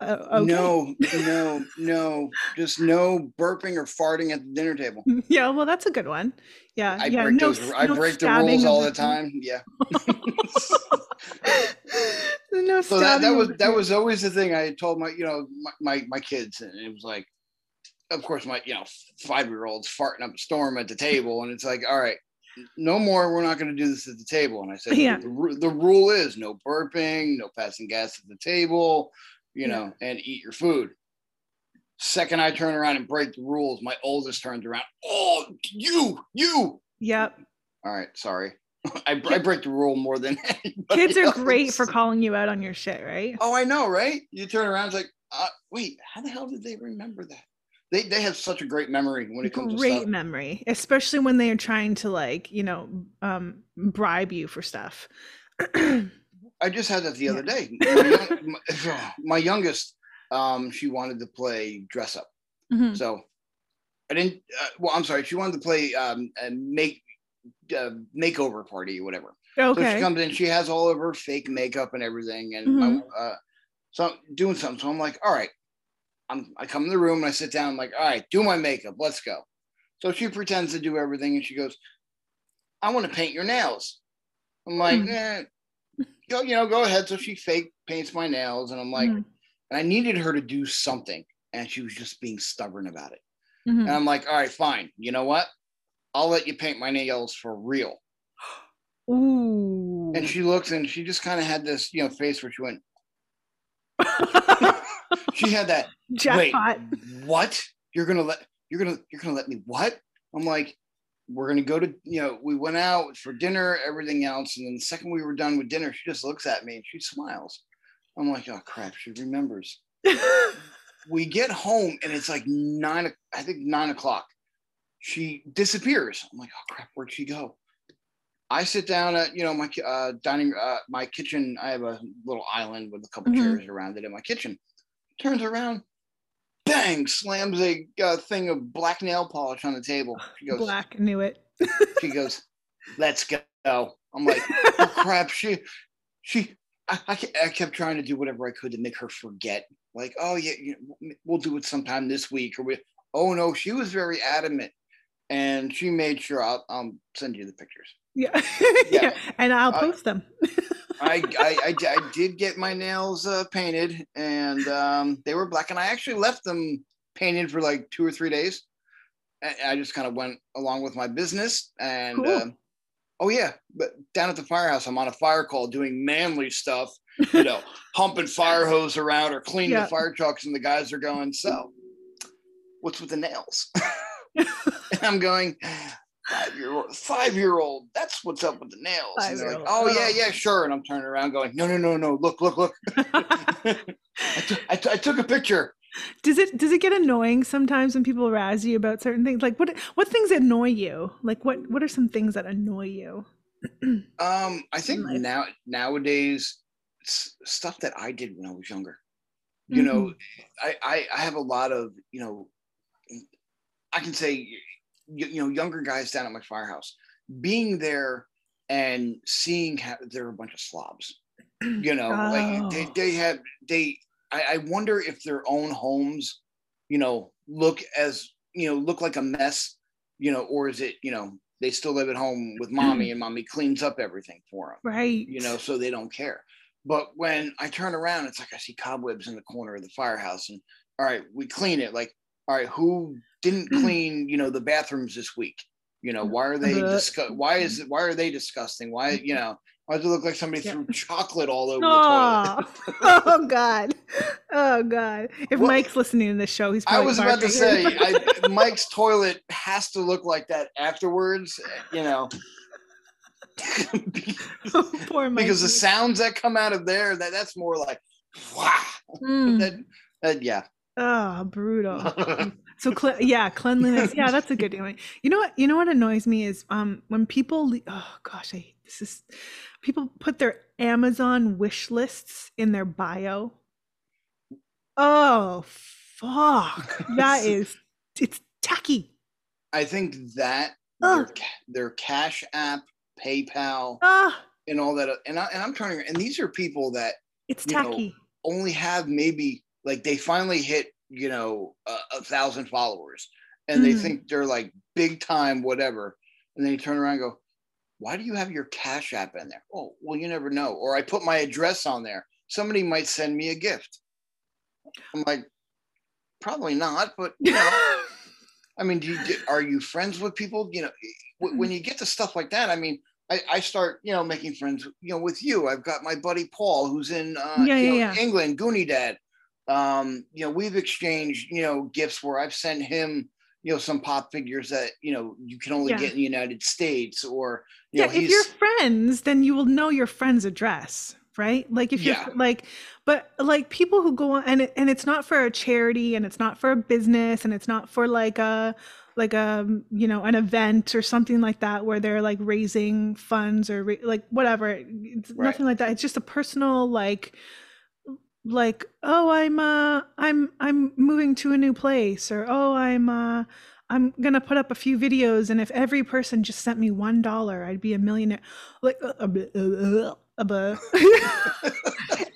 Uh, okay. No, no, no. Just no burping or farting at the dinner table. Yeah, well, that's a good one. Yeah, I yeah. break no, those. I no break the rules all the time. Yeah. no So that, that was that was always the thing I told my you know my my, my kids, and it was like, of course my you know five year olds farting up a storm at the table, and it's like, all right, no more. We're not going to do this at the table. And I said, Yeah. the, the rule is no burping, no passing gas at the table, you Yeah. know, and eat your food. Second, I turn around and break the rules. My oldest turns around. Oh, you, you. Yep. All right, sorry. I, I break the rule more than Kids are great for calling you out on your shit, right? Oh, I know, right? You turn around, it's like, uh, wait, how the hell did they remember that? They they have such a great memory when it comes to Great memory, especially when they are trying to like, you know, um, bribe you for stuff. I just had that the other Yeah. day. My, my, my youngest, um, she wanted to play dress up, Mhm. so I didn't. Uh, well, I'm sorry, she wanted to play um, a make uh, makeover party or whatever. So she comes in, she has all of her fake makeup and everything, and Mhm. uh, so I'm doing something. So I'm like, all right, I'm I come in the room and I sit down. I'm like, all right, do my makeup. Let's go. So she pretends to do everything and she goes, I want to paint your nails. I'm like, Mm. eh, go, you know, go ahead. So she fake paints my nails, and I'm like, Mhm. and I needed her to do something, and she was just being stubborn about it. Mhm. And I'm like, all right, fine. You know what? I'll let you paint my nails for real. Ooh. And she looks and she just kind of had this, you know, face where she went, she had that, Jackpot. wait, what? You're gonna let you're gonna you're gonna let me what? I'm like, we're gonna go to, you know, we went out for dinner, everything else. And then the second we were done with dinner, she just looks at me and she smiles. I'm like, oh crap, she remembers. we get home and it's like nine, I think nine o'clock. She disappears. I'm like, oh crap, where'd she go? I sit down at you know my uh, dining uh, my kitchen. I have a little island with a couple Mhm. chairs around it in my kitchen. Turns around, bang, slams a uh, thing of black nail polish on the table. She goes, Black knew it. she goes, let's go. I'm like, oh crap. She, she, I, I, I kept trying to do whatever I could to make her forget. Like, oh yeah, you know, we'll do it sometime this week. Or we, oh no, she was very adamant, and she made sure I'll, I'll send you the pictures. Yeah. Yeah. yeah. And I'll I- post them. I, I, I, I did get my nails uh, painted, and um, they were black, and I actually left them painted for like two or three days. I just kind of went along with my business, and Cool. um, oh yeah, but down at the firehouse, I'm on a fire call doing manly stuff, you know, humping fire hose around or cleaning Yeah. the fire trucks, and the guys are going, so what's with the nails? and I'm going. Five year old, five year old. That's what's up with the nails. And they're like, oh yeah, Oh. yeah, sure. And I'm turning around, going, no, no, no, no. Look, look, look. I, took- I, took- I took a picture. does it does it get annoying sometimes when people razz you about certain things? Like what what things annoy you? Like what what are some things that annoy you? Um, I think now nowadays stuff that I did when I was younger. You know, I, I I have a lot of you know, I can say you, you know younger guys down at my firehouse being there and seeing how they're a bunch of slobs. You know, like oh. they Oh. they have they. I, I wonder if their own homes, you know, look as you know look like a mess. You know, or is it you know they still live at home with mommy and mommy cleans up everything for them Right. you know, so they don't care. But when I turn around, it's like I see cobwebs in the corner of the firehouse, and all right, we clean it. Like, all right, who didn't clean, you know, the bathrooms this week? You know, why are they Uh. Why is it? Why are they disgusting? Why, you know, why does it look like somebody Yeah. threw chocolate all over the toilet? Oh, oh God. Oh God. If Well, Mike's listening to this show, he's I was about to say. I, Mike's toilet has to look like that afterwards, you know. Poor Mike. because the sounds that come out of there, that, that's more like, wow. Mm. That, that, yeah. Oh, brutal. So cle- yeah, cleanliness. Yeah, that's a good one. You know what? You know what annoys me is um when people. le- Oh gosh, I this is people put their Amazon wish lists in their bio. Oh fuck! That is it's tacky. I think that their, their Cash App, PayPal, Ah, and all that, and I, and I'm turning, and these are people that it's You know, tacky. only have maybe like they finally hit, you know, a, a thousand followers, and they Mm. think they're like big time, whatever, and then you turn around and go, why do you have your Cash App in there? Oh, well, you never know. Or I put my address on there. Somebody might send me a gift. I'm like, probably not, but you know. I mean, do you get, are you friends with people? You know, w- when you get to stuff like that, I mean, I, I start, you know, making friends, you know, with you. I've got my buddy Paul, who's in, uh, Yeah, yeah, know, yeah. England, Goonie Dad. Um, you know, we've exchanged, you know, gifts where I've sent him, you know, some pop figures that you know you can only Yeah. get in the United States, or you yeah, know, if you're friends, then you will know your friend's address, right? Like if you're Yeah. like, but like people who go on and it, and it's not for a charity and it's not for a business and it's not for like a like a you know an event or something like that where they're like raising funds or like whatever. It's Right. nothing like that. It's just a personal like like oh i'm uh i'm i'm moving to a new place or oh i'm uh i'm gonna put up a few videos and if every person just sent me one dollar i'd be a millionaire like uh, uh, uh, uh,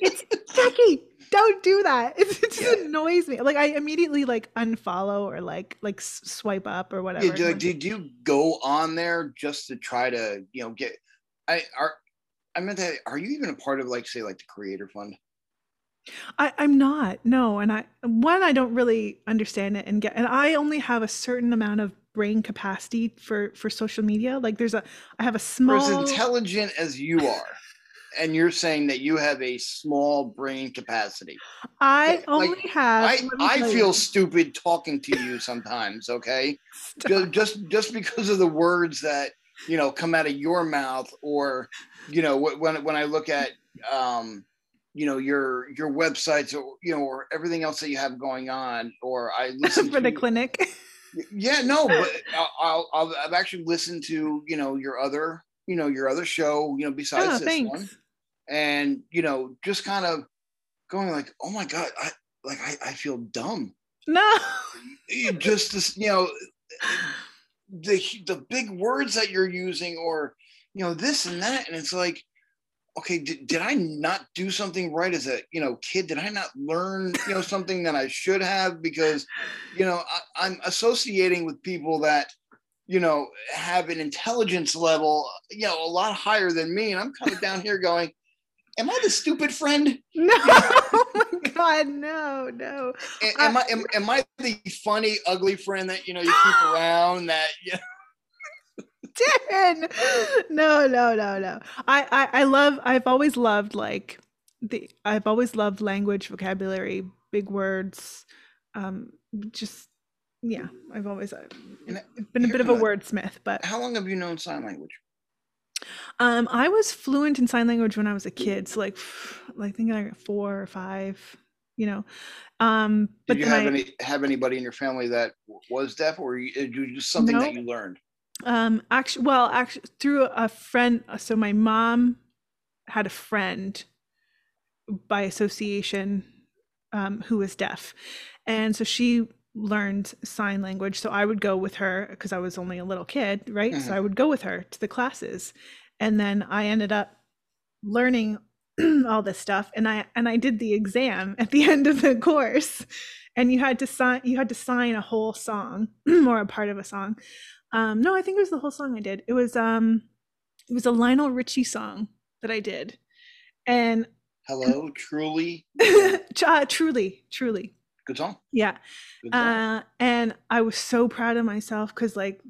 it's tacky don't do that. It, it just Yeah. annoys me. Like I immediately like unfollow or like like swipe up or whatever. Yeah, did, did you go on there just to try to, you know, get? I are. I meant that. Are you even a part of, like, say, like the Creator Fund? I, I'm not. No, and I one I don't really understand it and get and I only have a certain amount of brain capacity for for social media. Like there's a I have a For as intelligent as you are, and you're saying that you have a small brain capacity. I like, only have I I feel you, stupid talking to you sometimes. Okay, stop. just just because of the words that you know come out of your mouth, or you know when when I look at um you know your your websites or you know or everything else that you have going on, or I listen for the to- clinic. Yeah, no, but I'll, I'll, I'll I've actually listened to you know your other you know your other show you know besides Oh, this thanks. one, and you know just kind of going like, oh my god, I like I, I feel dumb. No. Just this you know the the big words that you're using or you know this and that, and it's like. Okay, did, did I not do something right as a you know kid? Did I not learn you know something that I should have? Because you know I, I'm associating with people that you know have an intelligence level you know a lot higher than me, and I'm kind of down here going, "Am I the stupid friend? No. oh my god, no, no. A- Am I am, am I the funny ugly friend that you know you keep around that you know, Darren. No, no, no, no. I, I I love I've always loved like the I've always loved language, vocabulary, big words. Um just yeah, I've always uh, And been a bit of a wordsmith, but how long have you known sign language? um I was fluent in sign language when I was a kid, so like like I think I got 4 or 5, you know. Um but Did you have I, any have anybody in your family that was deaf, or you just something that you learned? Um, actually, well, actually, through a friend. So my mom had a friend by association um, who was deaf, and so she learned sign language. So I would go with her because I was only a little kid, right? Mhm. So I would go with her to the classes, and then I ended up learning all this stuff, and I and I did the exam at the end of the course, and you had to sign you had to sign a whole song or a part of a song um, no, I think it was the whole song I did. It was um it was a Lionel Richie song that I did. And Hello, truly, uh, truly, truly. good song. Yeah. Good song. Uh, and I was so proud of myself because like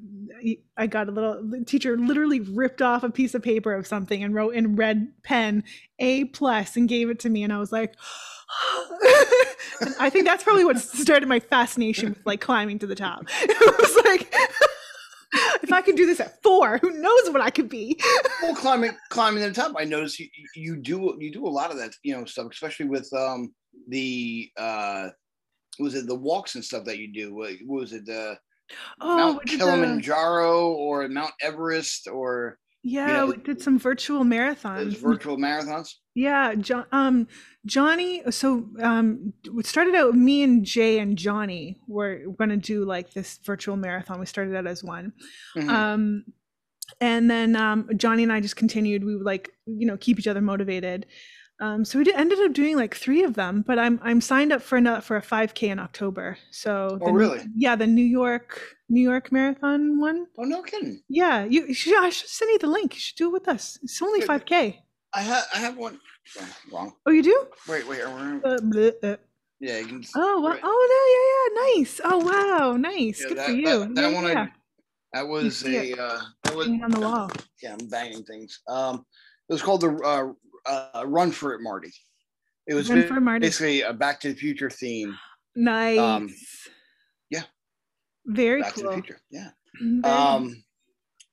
I got a little the teacher literally ripped off a piece of paper of something and wrote in red pen A plus and gave it to me and I was like and I think that's probably what started my fascination with like climbing to the top. It was like if I could do this at four, who knows what I could be? well climbing climbing to the top i notice you, you do you do a lot of that you know stuff especially with um the uh was it the walks and stuff that you do what, was it the Oh, mount did the- kilimanjaro or mount everest or yeah, know, we did some virtual marathons. virtual marathons Yeah, John, um, Johnny. So um, it started out me and Jay and Johnny were going to do like this virtual marathon. We started out as one, Mhm. um, and then um, Johnny and I just continued. We would like you know keep each other motivated. Um, so we did, ended up doing like three of them. But I'm I'm signed up for another for a 5K in October. So Oh, really? Yeah, the New York New York Marathon one. oh no kidding Yeah, you, you should, I should send you the link. You should do it with us. It's only Yeah, 5K. i have i have one oh, wrong Oh, you do? wait wait we're- Uh, bleh, uh, yeah you can Oh, wow. right. oh no, yeah, yeah, nice. Oh, wow, nice. Yeah, Good that, for you. that, that yeah, one yeah. I, that was a uh that was on the wall. yeah i'm banging things um it was called the uh, uh run for it marty it was Run for Marty. basically a back to the future theme Nice. um, yeah. Very back to cool. the future yeah Very nice. um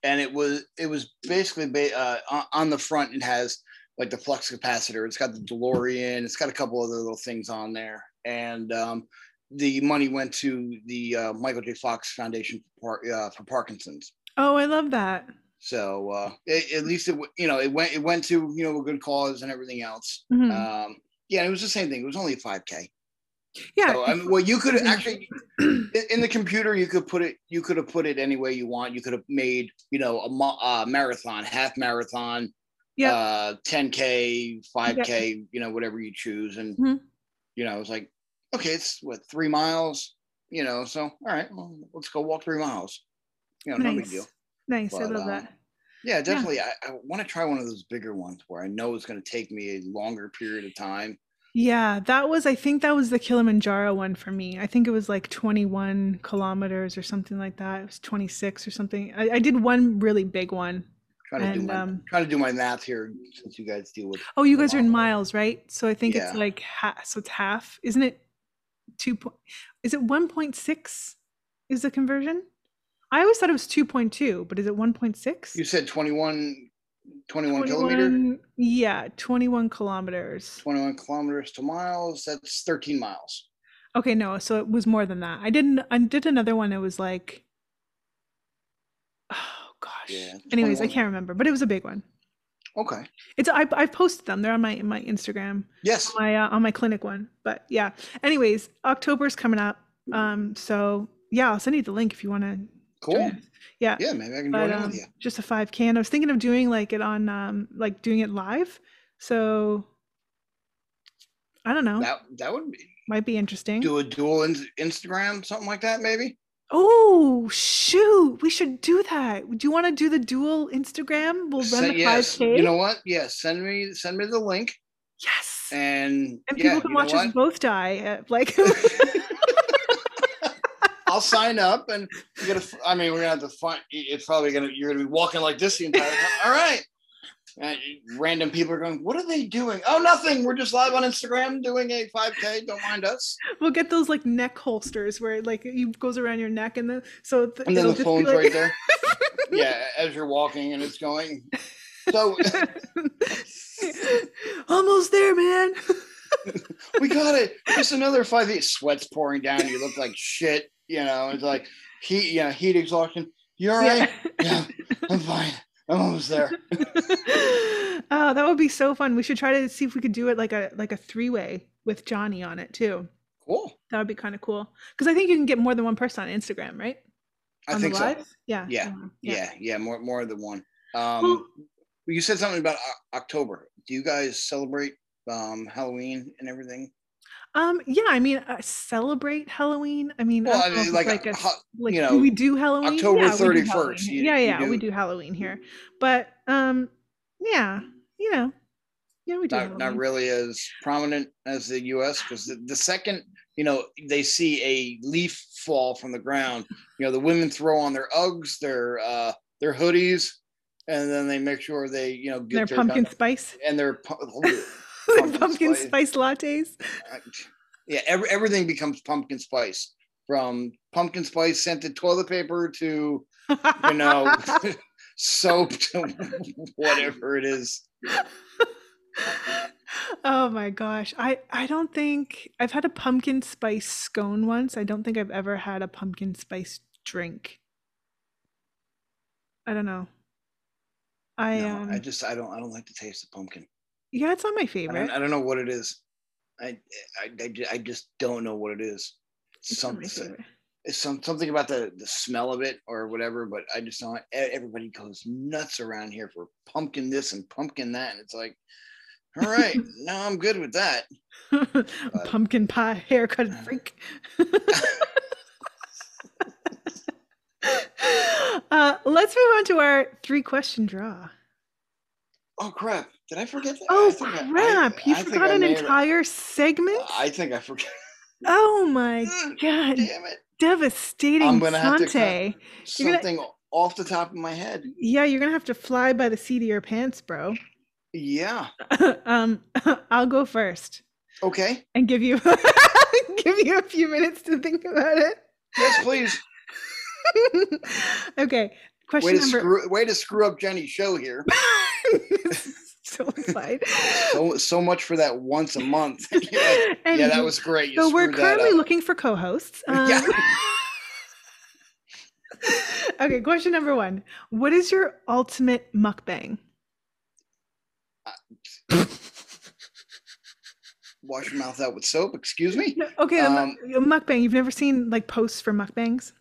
and it was it was basically ba- uh, on- on the front it has like the flux capacitor it's got the delorean it's got a couple other little things on there and um the money went to the uh, michael j fox foundation for, uh, for parkinson's oh, I love that. So uh it, at least it you know it went it went to you know a good cause and everything else Mhm. um yeah it was the same thing it was only a 5k yeah. so, I mean, well, you could actually in, the computer, you could put it. You could have put it any way you want. You could have made, you know, a uh, marathon, half marathon, Yeah. uh, 10k, 5k, you know, whatever you choose. And Mhm. you know, I was like, okay, it's what three miles, you know. So all right, well, let's go walk three miles. You know, no big deal. Nice. I love um, that. Yeah, definitely. I, I want to try one of those bigger ones where I know it's going to take me a longer period of time. Yeah, that was, I think that was the Kilimanjaro one for me. I think it was like 21 kilometers or something like that. It was 26 or something. I, I did one really big one. Trying to do my um, trying to do my math here since you guys deal with. Oh, you guys are in miles, right? So I think it's like half. So it's half, isn't it? Two point. Is it 1.6? Is the conversion? I always thought it was 2.2, but is it 1.6? You said 21, 21 kilometer, 21 Yeah, 21 kilometers. 21 kilometers to miles. That's 13 miles. Okay, no, so it was more than that. I didn't. I did another one. It was like, oh gosh. Yeah, Anyways, I can't remember, but it was a big one. Okay. It's I I've posted them. They're on my my Instagram, Yes. my uh, on my clinic one. But yeah. Anyways, October's coming up. Um. So yeah, I'll send you the link if you want to. Cool. Yeah. Yeah, maybe I can But join in um, with you. just a 5K, and I was thinking of doing like it on um like doing it live. So I don't know. That that would be Might be interesting. do a dual in, Instagram, something like that, maybe. Oh shoot, we should do that. Do you want to do the dual Instagram? We'll run Send- the yes. 5K. You know what? Yes. Send me send me the link, yes. and, And yeah, people can watch us both die. At, like, I'll sign up, and you gotta. I mean, we're gonna have to find. It's probably gonna. You're gonna be walking like this the entire time. All right. And random people are going. What are they doing? Oh, nothing. We're just live on Instagram doing a 5K. Don't mind us. we'll get those like neck holsters where it, like it goes around your neck, and then so th- And then the phone's like- right there. Yeah, as you're walking, and it's going. So Almost there, man. we got it. Just another five feet. Sweat's pouring down. You look like shit. You know, it's like heat. Yeah, heat exhaustion. You all right? Yeah, I'm fine. I'm almost there. oh, that would be so fun. We should try to see if we could do it like a like a three way with Johnny on it too. Cool. That would be kind of cool. Because I think you can get more than one person on Instagram, right? I on think so. Yeah. Yeah, mhm, Yeah, yeah, more more than one. Um, Well- you said something about October. Do you guys celebrate um, Halloween and everything? Um. Yeah. I mean, uh, celebrate Halloween. I mean, Well, I I don't know mean, like, like a ho- like you do know, we do Halloween? October Yeah, we do 31st, Halloween. yeah, you yeah, we do- do Halloween here. But um, yeah, you know, yeah, we do. Not, not really as prominent as the U.S. because the, the second you know they see a leaf fall from the ground, you know the women throw on their Uggs, their uh, their hoodies, and then they make sure they you know get Their get pumpkin their spice, and their Their pumpkin pumpkin spice. spice lattes. yeah, every, everything becomes pumpkin spice from pumpkin spice scented toilet paper to you know soap to whatever it is. oh my gosh. I I don't think I've had a pumpkin spice scone once. I don't think I've ever had a pumpkin spice drink. I don't know. I No, um I just I don't I don't like the taste of pumpkin. Yeah, it's not my I favorite. don't, I don't know what it is. I, I, I, I just don't know what it is. It's Something, it's some, something about the, the smell of it or whatever, but I just don't. Everybody goes nuts around here for pumpkin this and pumpkin that. And it's like, all right, no, I'm good with that. pumpkin pie haircut freak. uh, let's move on to our three question draw. Oh, crap. Did I forget that? Oh think I- crap! You I forgot an have- entire segment. I think I forgot. oh my god! Damn it. Devastating, I'm gonna have to cut-. You're gonna- Something off the top of my head. Yeah, you're gonna have to fly by the seat of your pants, bro. Yeah. um, I'll go first Okay. and give you give you a few minutes to think about it. Yes, please. okay, question Way to number. screw way to screw up Jenny's show here. so fine. So so much for that once a month. yeah, yeah, that was great. You so we're currently looking for co-hosts. Um, Yeah. okay, question number one. What is your ultimate mukbang? Wash your mouth out with soap. Excuse me. No, Okay, Um, a mukbang. You've never seen like posts for mukbangs?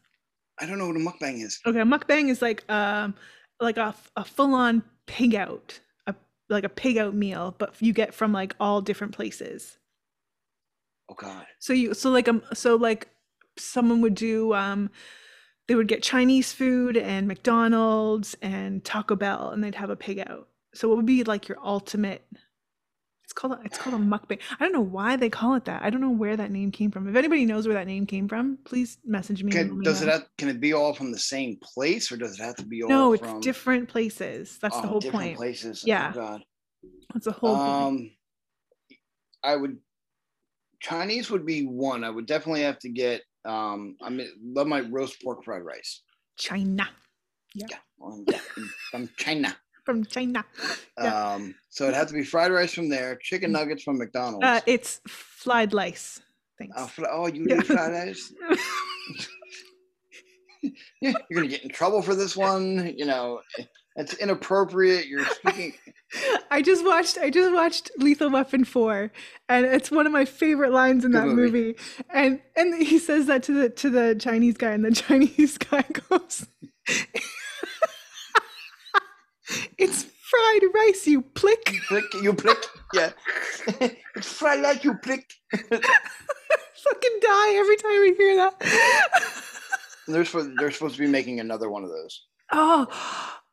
I don't know what a mukbang is. Okay, a mukbang is like um like a, a full-on pig out, like a pig out meal, but you get from like all different places. Oh God. So you so like um so like someone would do um they would get Chinese food and McDonald's and Taco Bell and they'd have a pig out. So what would be like your ultimate it's called a, it's called a mukbang. I don't know why they call it that. I don't know where that name came from. If anybody knows where that name came from, please message me. Can, me does it have, can it be all from the same place or does it have to be all No, it's from different places. That's the oh, whole different point. places? Yeah. Oh, God. That's the whole point. Um, I would Chinese would be one. I would definitely have to get. Um, I mean, love my roast pork fried rice. China. Yeah, yeah, from China. From China. Yeah. Um, so it'd have to be fried rice from there, chicken nuggets from McDonald's. Uh, it's fried lice. Thanks. oh, fr- oh, you Yeah. need fried rice? Yeah, you're gonna get in trouble for this one. You know, it's inappropriate. You're speaking. I just watched I just watched Lethal Weapon 4 and it's one of my favorite lines in Good that movie. movie. And and he says that to the to the Chinese guy and the Chinese guy goes It's fried rice, you plick. Prick, you prick. Yeah, it's fried like you prick. Fucking die every time I hear that. They're supposed, they're supposed to be making another one of those. oh,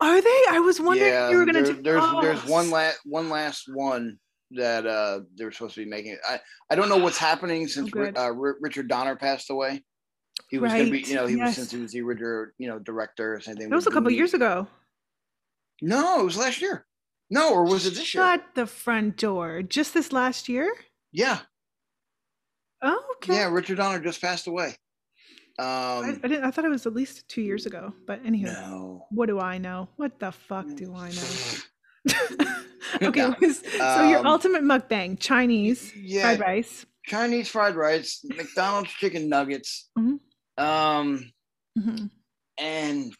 are they? I was wondering yeah, if you were gonna do there's oh, there's one last one last one that uh they're supposed to be making. I I don't know what's happening since good. uh, Ri- Richard Donner passed away. He was gonna be, Right, you know, he was since he was the original, you know, director or something. That was a couple years ago. No, it was last year. No, or was it this year? Shut the front door. Just this last year? Yeah, Oh, okay. yeah. Richard Donner just passed away. I, Um, I didn't I thought it was at least two years ago. But anywho. no. What do I know? What the fuck do I know? okay, No. so your Um, ultimate mukbang: Chinese Yeah, fried rice. Chinese fried rice, McDonald's chicken nuggets, Mhm. um, Mhm. and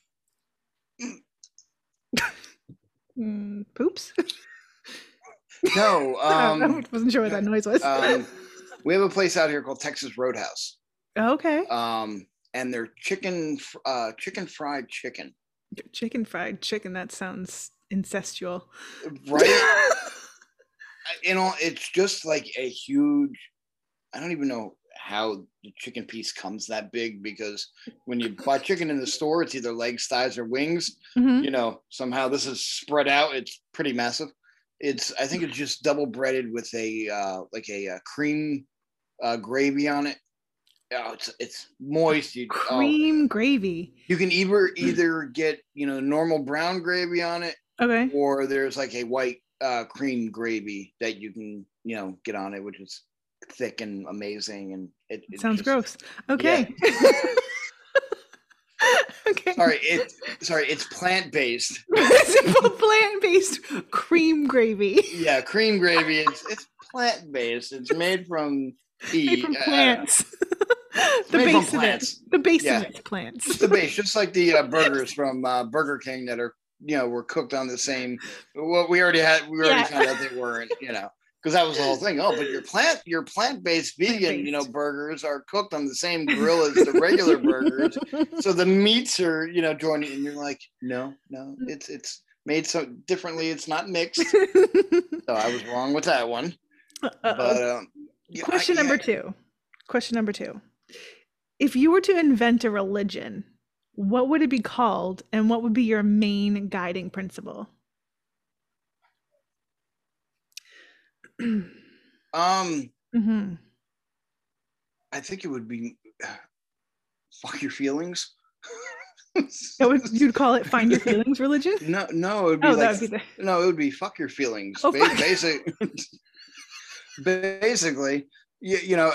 Mm, poops. no, um, I wasn't sure what that noise was. um, we have a place out here called Texas Roadhouse, okay, um, and they're chicken, uh, chicken fried chicken, chicken fried chicken. That sounds incestual. right? you know, it's just like a huge. I don't even know how the chicken piece comes that big because when you buy chicken in the store, it's either legs, thighs, or wings. Mhm. You know, somehow this is spread out. It's pretty massive. It's I think it's just double breaded with a uh, like a, uh cream uh, gravy on it. Oh, it's it's moist. You, oh, Cream gravy. you can either either get you know normal brown gravy on it, Okay. or there's like a white uh, cream gravy that you can you know get on it, which is thick and amazing. And it, it Sounds just- gross. Okay. okay. Sorry, it sorry, it's plant based. Simple plant-based cream gravy. Yeah, cream gravy. It's it's plant based. It's made from pea. Made from uh, plants. the base of plants. it. The base Yeah. of it's plants. It's the base, just like the uh, burgers from uh, Burger King that are you know were cooked on the same. Well, we already had we already Yeah. found out they weren't. You know. Because that was the whole thing. Oh, but your plant, your plant-based vegan, you know, burgers are cooked on the same grill as the regular burgers. So the meats are, you know, joining, and you're like, no, no, it's it's made so differently. It's not mixed. So I was wrong with that one. But um, yeah, I- Question number yeah, two. Question number two. If you were to invent a religion, what would it be called and what would be your main guiding principle? Um, hmm I think it would be fuck your feelings. That would you'd call it find your feelings religion? no, no, it would be Oh, like would be the no, it would be fuck your feelings. Oh, Ba- fuck- basic, basically, you, you know,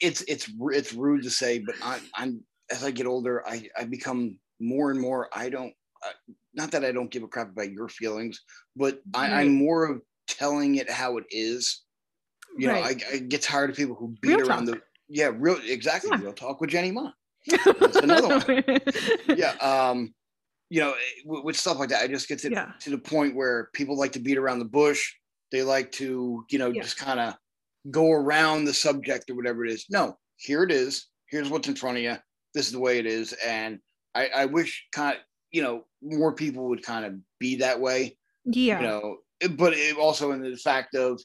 it's it's it's rude to say, but I, I'm as I get older, I I become more and more. I don't, uh, not that I don't give a crap about your feelings, but I. I'm more of telling it how it is. You know, I, I get tired of people who beat Real around talk. the yeah, real exactly. Yeah. Real talk with Jenny Ma. That's another one. yeah um you know with, with stuff like that i just get to, Yeah. to the point where people like to beat around the bush they like to you know Yeah. just kind of go around the subject or whatever it is no here it is here's what's in front of you this is the way it is and i i wish kind of you know more people would kind of be that way Yeah. you know but it also in the fact of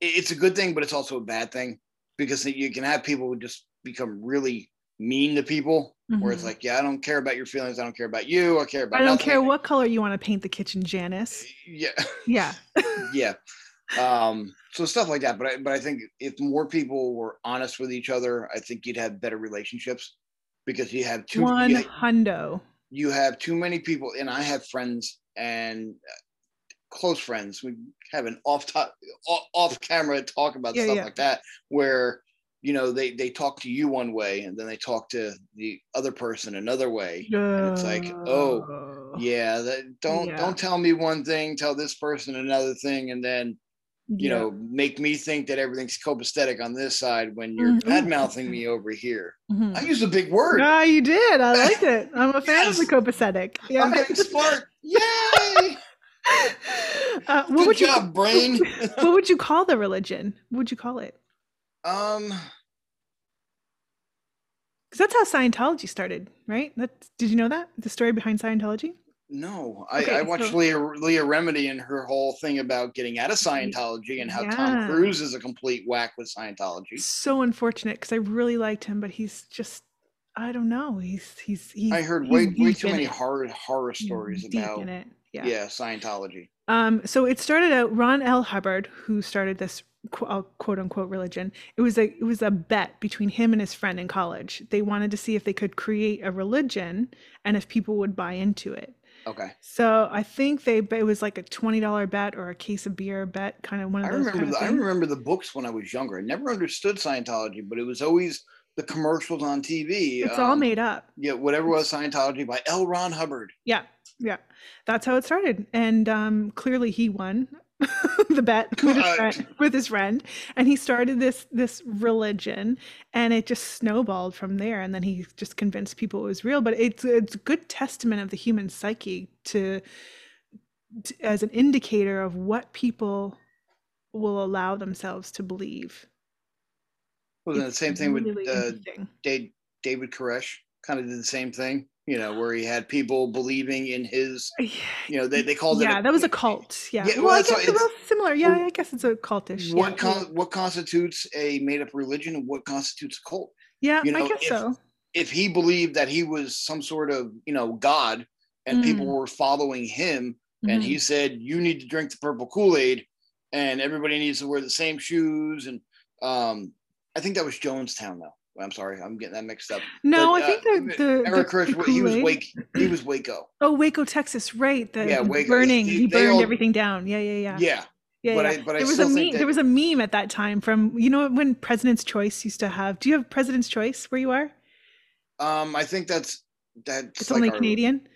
it's a good thing but it's also a bad thing because you can have people who just become really mean to people where it's Mhm. like yeah i don't care about your feelings i don't care about you i care about I don't nothing. care what color you want to paint the kitchen, Janice. yeah Yeah. yeah um so stuff like that but i but i think if more people were honest with each other i think you'd have better relationships because you have too One you, hundo. you have too many people and i have friends and close friends we have an off top off camera talk about Yeah, stuff yeah. like that where you know they they talk to you one way and then they talk to the other person another way and it's like oh yeah that don't Yeah. don't tell me one thing tell this person another thing and then you Yeah. know make me think that everything's copacetic on this side when you're Mm, ooh, bad mouthing me over here Mhm. i use a big word Yeah, you did. I liked it. I'm a fan of the Yes. copacetic. i'm getting smart yay Uh, what good would you brain what would you call the religion? What would you call it? um Because that's how Scientology started, right? That's, did you know that the story behind Scientology? no i, Okay, I watched so- leah leah Remini and her whole thing about getting out of scientology and how tom cruise is a complete whack with scientology So unfortunate because I really liked him, but he's just I don't know. He's he's he's. i heard way way too many it. horror horror stories about. Yeah. Yeah. scientology Um. So it started out. Ron L. Hubbard, who started this uh, quote unquote religion, it was a it was a bet between him and his friend in college. They wanted to see if they could create a religion and if people would buy into it. okay So I think they it was like a twenty dollar bet or a case of beer bet, kind of one of I those. remember kind the, I remember the books when I was younger. I never understood Scientology, but it was always the commercials on TV. It's all um, made up. Yeah, whatever was Scientology by L. Ron Hubbard. Yeah, yeah, that's how it started, and um, clearly he won the bet with his, friend, with his friend, and he started this this religion, and it just snowballed from there. And then he just convinced people it was real. But it's it's a good testament of the human psyche to, to as an indicator of what people will allow themselves to believe. Wasn't the same thing with really uh, David Koresh? Kind of did the same thing, you know, where he had people believing in his, you know, they, they called yeah, it. that was a cult. Yeah, Yeah, well, well, I guess it's it's- similar. Yeah, I guess it's a cultish. What yeah. con- what constitutes a made up religion and what constitutes a cult? Yeah, you know, I guess if- so. If he believed that he was some sort of, you know, God and people Mm. were following him, and Mhm. he said you need to drink the purple kool-aid and everybody needs to wear the same shoes and um i think that was jonestown though i'm sorry i'm getting that mixed up no, but, I think uh, the the, eric the, Koresh, the he was wake he was waco Oh, Waco, Texas, right? The, Yeah, Waco. burning. They- He burned all- everything down. Yeah, yeah, yeah. yeah yeah, but yeah. I- but I was still a meme. that- There was a meme at that time from you know when President's Choice used to have. Do you have President's Choice where you are? um i think that's that's It's like only our- Canadian.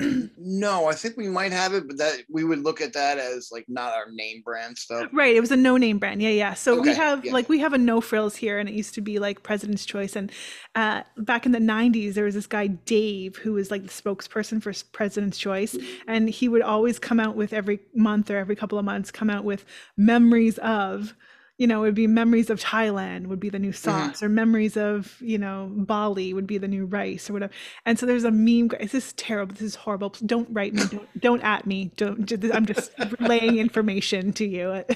no i think we might have it but that we would look at that as like not our name brand stuff Right, it was a no-name brand. Yeah, yeah. So we have yeah. like we have a no frills here, and it used to be like President's Choice. And uh, back in the '90s, there was this guy Dave who was like the spokesperson for President's Choice, and he would always come out with every month or every couple of months come out with memories of. You know, it would be memories of Thailand would be the new mm-hmm. sauce, or memories of you know Bali would be the new rice or whatever. And so there's a meme. This is terrible. This is horrible. Don't write me. Don't don't at me. Don't. I'm just relaying information to you.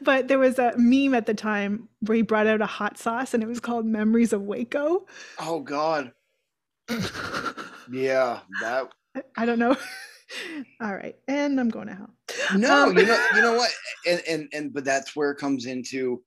but there was a meme at the time where he brought out a hot sauce, and it was called Memories of Waco. oh god yeah that I don't know. All right, and I'm going to hell. No, Um, you know, you know what, and and and but that's where it comes into,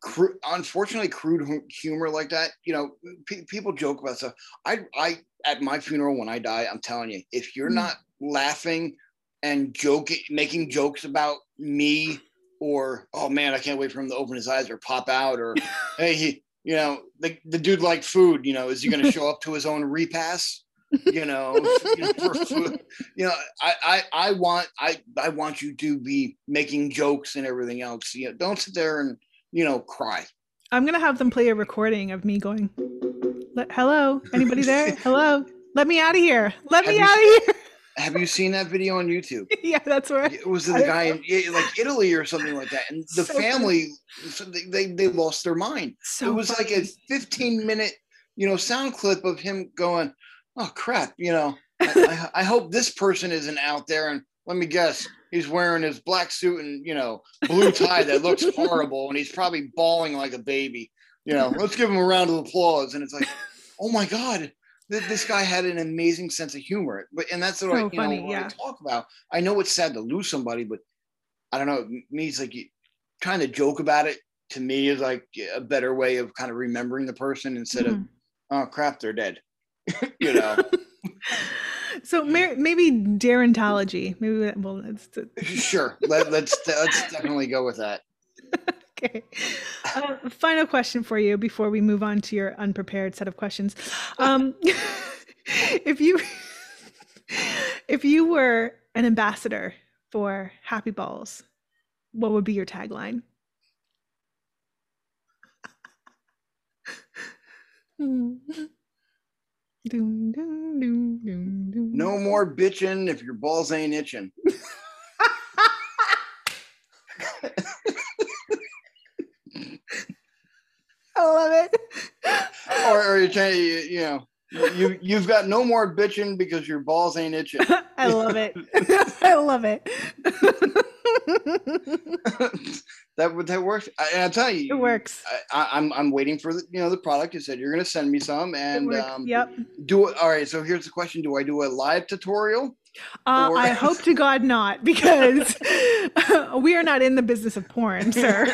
cru- unfortunately, crude humor like that. You know, pe- people joke about stuff. I, I, at my funeral when I die, I'm telling you, if you're Mm. not laughing and joking, making jokes about me, or oh man, I can't wait for him to open his eyes or pop out, or hey, he, you know, the the dude liked food. You know, is he going to show up to his own repass? You know, you know, for food. You know, I, I, I want, I, I want you to be making jokes and everything else. You know, don't sit there and you know cry. I'm gonna have them play a recording of me going, "Hello, anybody there? Hello, let me out of here. Let Have me out of here." Have you seen that video on YouTube? yeah, that's where. It was the I- guy in like Italy or something like that, and the So family, so they, they, lost their mind. So it was like a 15 minute, you know, sound clip of him going, "Oh crap," you know. I, I, I hope this person isn't out there, and let me guess, he's wearing his black suit and you know blue tie that looks horrible, and he's probably bawling like a baby. You know, let's give him a round of applause. And it's like, oh my god, th- this guy had an amazing sense of humor. But and that's what So I you funny, know yeah. I talk about. I know it's sad to lose somebody, but I don't know. Me, it's like you, trying to joke about it. To me, is like a better way of kind of remembering the person instead of Mhm. oh crap, they're dead. you know. So maybe Darentology. Maybe that, well, it's sure. Let, let's let's definitely go with that. okay. Uh, final question for you before we move on to your unprepared set of questions. Um, if you if you were an ambassador for Happy Balls, what would be your tagline? Doom, doom, doom, doom, doom. No more bitching if your balls ain't itching. I love it. Or, or you're trying, you, you know, you you've got no more bitching because your balls ain't itching. I love it. I love it. That would that works. I, and I tell you, it works. I, I, I'm I'm waiting for the you know the product. You said you're gonna send me some, and um, yep. do it. All right. So here's the question: Do I do a live tutorial? Uh, I hope to God not, because we are not in the business of porn, sir.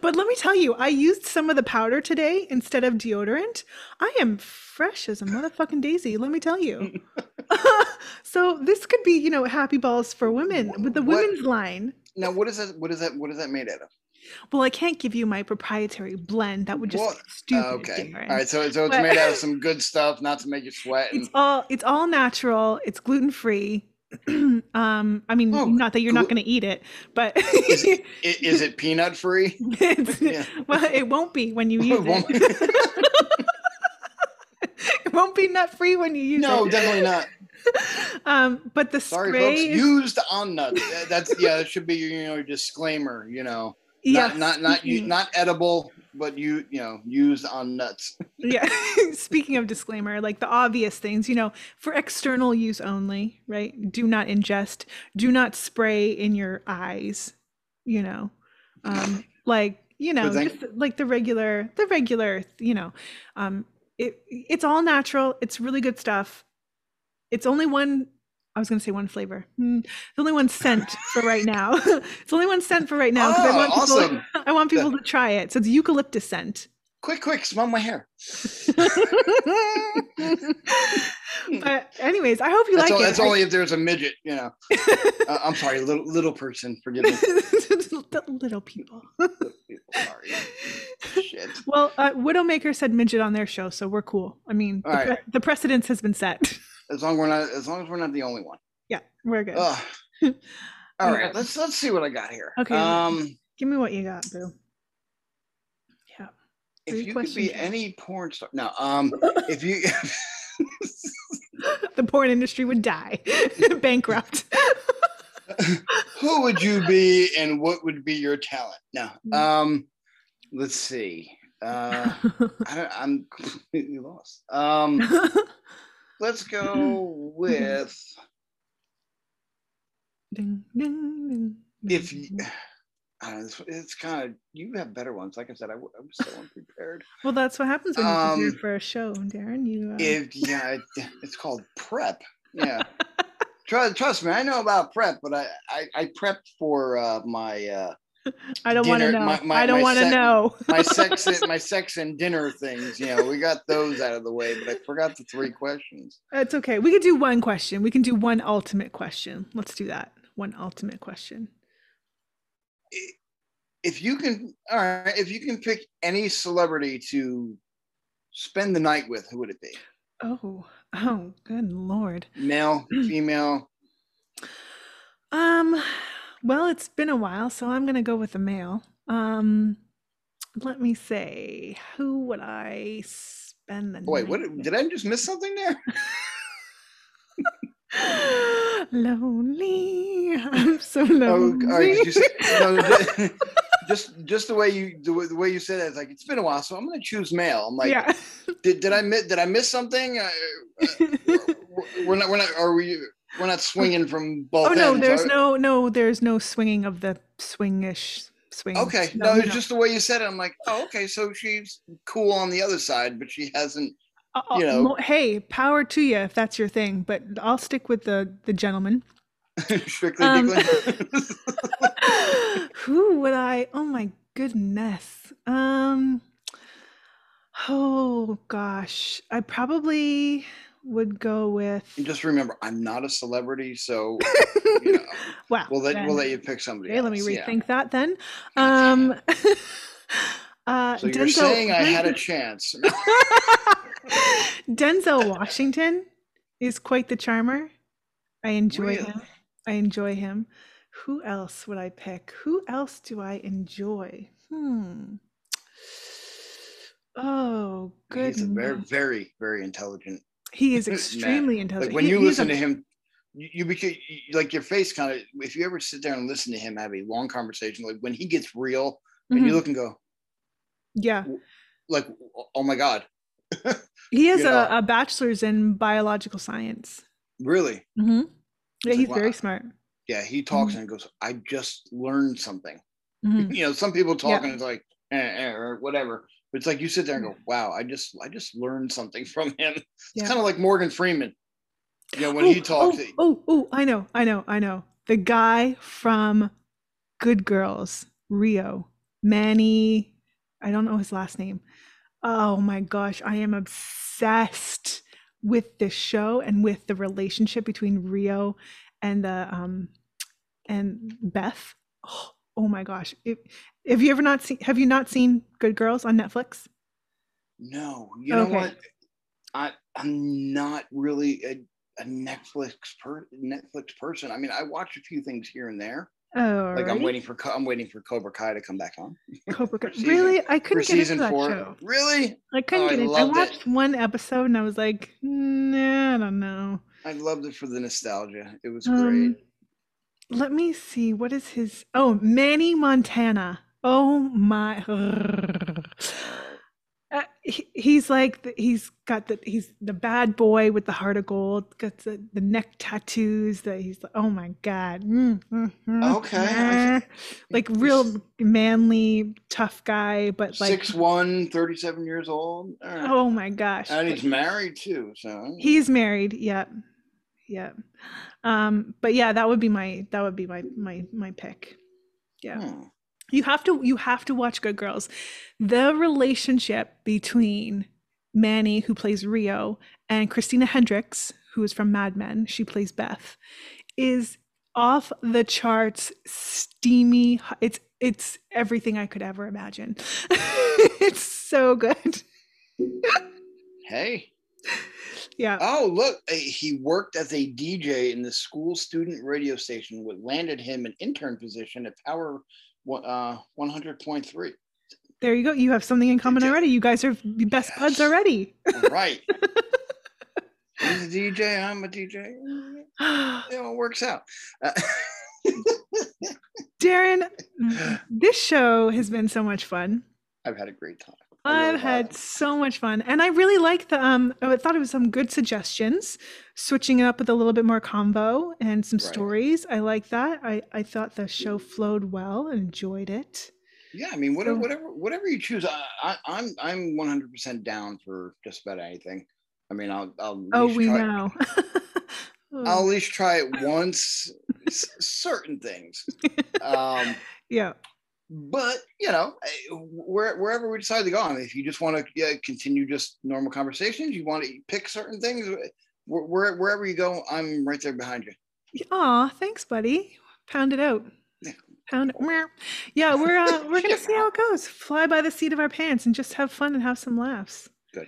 but let me tell you, I used some of the powder today instead of deodorant. I am fresh as a motherfucking daisy, let me tell you. so this could be, you know, happy balls for women with the What- women's line. Now, what is that? What is that? What is that made out of? Well, I can't give you my proprietary blend. That would just be stupid. Okay. Darren. All right. So so it's But- made out of some good stuff, not to make you sweat. And, It's all it's all natural. It's gluten free. um, I mean, Oh, not that you're not going to eat it, but is, it, it peanut free? Yeah. well, it won't be when you use It it. it won't be nut free when you use no, it. No, definitely not. Um, but the Sorry, spray folks. is Used on nuts. That's yeah. That should be you know disclaimer. You know, yes, not not not speaking- not edible, but you you know used on nuts. yeah speaking of disclaimer like the obvious things you know for external use only right do not ingest do not spray in your eyes you know um like you know just like the regular the regular you know um it it's all natural it's really good stuff it's only one i was going to say one flavor Hmm, it's only one scent for right now it's only one scent for right now 'cause i Oh, want people awesome. i want people to try it so it's eucalyptus scent Quick, quick, smell my hair. but anyways, I hope you That's, like all, it. that's only if there's a midget. You know. Uh, I'm sorry, little little person. Forgive me. the little people. Sorry. Shit. well, uh, Widowmaker said midget on their show, so we're cool. I mean, the, right. pre- the precedence has been set. As long as we're not as long as we're not the only one. yeah, we're good. Ugh. All right, let's let's see what I got here. Okay. Um, Give me what you got, Boo. Yeah. if Three you could be any porn star, no. Um, if you the porn industry would die, bankrupt. who would you be and what would be your talent? No. Mm. Um, let's see. Uh, I don't, I'm completely lost. Um, let's go with Ding, ding, ding, if you. I know, it's, it's kind of you have better ones. Like I said, I was so unprepared. well, that's what happens when you prepare Um, for a show, Darren. You uh, If yeah, it, it's called prep. Yeah. Trust, trust me, I know about prep, but I I, I prepped for uh, my uh, I don't want to know. my- my- I don't want to know. my sex and my sex and dinner things. You know, we got those out of the way, but I forgot the three questions. It's okay. We can do one question. We can do one ultimate question. Let's do that. One ultimate question. If you can, all right, if you can pick any celebrity to spend the night with, who would it be? Oh, oh, good lord. Male, female? Um, well, it's been a while, so I'm gonna go with a male. Um, let me say, who would I spend the Oh, wait, what with? did I just miss something there? Lonely. I'm so Oh, lonely. all right, did say, no, ju- just just the way you the way, the way you said it, it's like it's been a while, so I'm going to choose male. I'm like, yeah. did, did I miss did I miss something? Uh, uh, we're not. We're not. Are we? We're not swinging from both. Oh no, ends, there's no no there's no swinging of the swingish swing. Okay, no, it's just the way you said it. I'm like, oh, okay, so she's cool on the other side, but she hasn't. Uh, uh, you know. hey, power to you if that's your thing, but I'll stick with the the gentleman. strictly Um, Who would I? Oh my goodness. Um. Oh gosh, I probably would go with. And just remember, I'm not a celebrity, so you know, wow. we'll let we'll let you pick somebody. Okay, let me else, yeah. rethink that then. Um. uh, So you're Denzel- saying I had a chance? Denzel Washington is quite the charmer. I enjoy Really? him. I enjoy him. Who else would I pick? Who else do I enjoy? Hmm. Oh, good. He's a very, very, very intelligent. He is extremely intelligent. Like when He- you listen a- to him, you, you become like your face kind of. If you ever sit there and listen to him have a long conversation, like when he gets real, and you Mhm, look and go, yeah, like, oh my god, he has a, a bachelor's in biological science. really? hmm Yeah, It's like, he's very wow. smart. Yeah, he talks Mhm. and goes, I just learned something. Mhm. You know, some people talk Yeah. and it's like, eh, eh, or whatever. But it's like you sit there and go, wow, I just, I just learned something from him. It's Yeah. kind of like Morgan Freeman. You know, when oh, he talks, Oh, oh, oh, I know, I know, I know. The guy from Good Girls, Rio, Manny, I don't know his last name. Oh my gosh, I am obsessed with this show and with the relationship between Rio and the um and Beth. Oh, oh my gosh. If, have you ever not seen have you not seen Good Girls on Netflix? no, you know what? I, I'm not really a, a Netflix per Netflix person. I mean, I watch a few things here and there. Oh, Like I'm waiting for, I'm waiting for Cobra Kai to come back on Cobra Kai. season- Really? I couldn't get into that four. show. Really? I couldn't Oh, I get it. I loved it. watched one episode and I was like, nah, I don't know. I loved it for the nostalgia. It was Um, great. let me see. What is his? Oh, Manny Montana. Oh my. Uh, he, he's like the, he's got the he's the bad boy with the heart of gold got the, the neck tattoos that he's like oh my god Mm, mm, mm, Okay, like real manly tough guy but like Six one, 37 years old. Right. oh my gosh and he's married too. So He's married. Yeah. Yeah. Um, but yeah, that would be my that would be my my my pick. Yeah. Hmm. You have to you have to watch Good Girls. The relationship between Manny, who plays Rio, and Christina Hendricks, who is from Mad Men, she plays Beth, is off the charts, steamy. It's it's everything I could ever imagine. it's so good. Hey. Yeah. Oh, look. eh, He worked as a DJ in the school student radio station, what landed him an intern position at Power one- uh, 100.3. There you go. You have something in common already. You guys are best buds already. Right. He's a DJ. I'm a DJ. You know, it works out. Uh, Darren, this show has been so much fun. I've had a great time. I've had so much fun. And I really like the um I thought it was some good suggestions, switching it up with a little bit more combo and some Right. stories. I like that. I I thought the show flowed well and enjoyed it. Yeah, I mean, whatever, So- whatever, whatever you choose, I, I, I'm, I'm 100% down for just about anything. I mean, I'll, I'll. Oh, we know. I'll at least try it once. certain things, um, yeah. But you know, eh, where, wherever we decide to go, I mean, if you just want to yeah, continue just normal conversations, you want to pick certain things, eh, where, where, wherever you go, I'm right there behind you. Aw, thanks, buddy. Pound it out. Yeah. Pound it. Yeah, we're uh, we're gonna see how it goes. Fly by the seat of our pants and just have fun and have some laughs. Good.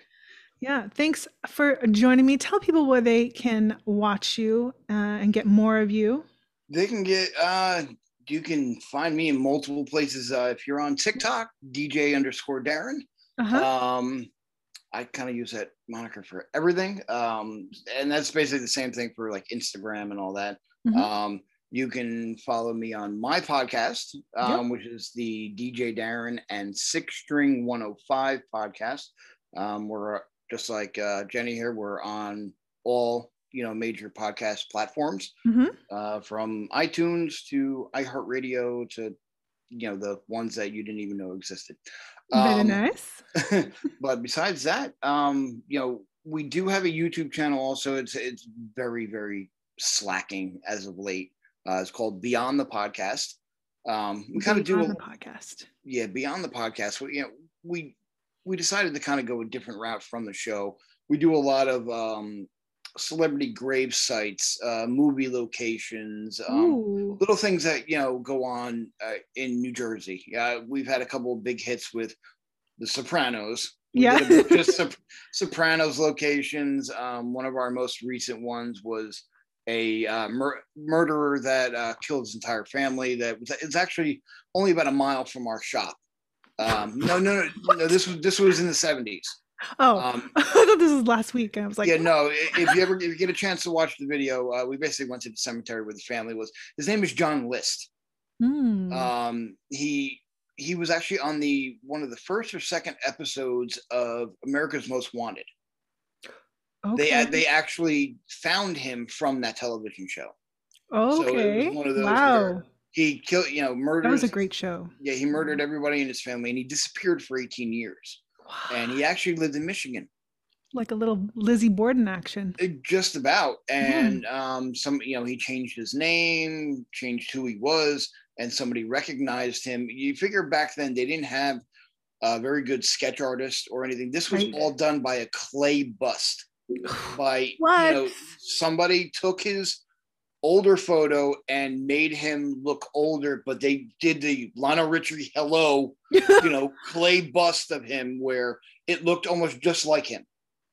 Yeah. Thanks for joining me. Tell people where they can watch you uh, and get more of you. They can get uh you can find me in multiple places. Uh, if you're on TikTok, DJ underscore Darren. Uh-huh. Um I kind of use that moniker for everything. Um and that's basically the same thing for like Instagram and all that. Mhm. Um you can follow me on my podcast, um, which is the DJ Darren and Six String 105 podcast. Um, we're just like uh, Jenny here, we're on all you know major podcast platforms, Mhm. uh, from iTunes to iHeartRadio to you know the ones that you didn't even know existed. Very Um, nice. but besides that, um, you know, we do have a YouTube channel. Also, it's it's very very slacking as of late. Uh, it's called Beyond the Podcast. Um, we kind of do a, the podcast. yeah Beyond the Podcast. We, you know, we we decided to kind of go a different route from the show. We do a lot of um, celebrity grave sites, uh, movie locations, um, little things that you know go on uh, in New Jersey. Yeah, we've had a couple of big hits with The Sopranos. We Yeah. did a bunch of Sop- Sopranos locations. Um, one of our most recent ones was a uh, mur- murderer that uh, killed his entire family. That was it's actually only about a mile from our shop. Um, no, no, no, no. This was this was in the seventies. Oh, Um, I thought this was last week. I was like, yeah, no. If you ever if you get a chance to watch the video, uh, we basically went to the cemetery where the family was. His name is John List. hmm. Um, he he was actually on the one of the first or second episodes of America's Most Wanted. They okay. they actually found him from that television show. so okay. one of those wow. He killed, you know, murdered. That was a great show. Yeah, he murdered everybody in his family, and he disappeared for 18 years. And he actually lived in Michigan. like a little Lizzie Borden action. Uh, just about Mm-hmm. and um some you know he changed his name changed who he was and somebody recognized him you figure back then they didn't have a very good sketch artist or anything this was Right. all done by a clay bust by What? you know somebody took his older photo and made him look older but they did the Lionel Richie hello you know, clay bust of him where it looked almost just like him.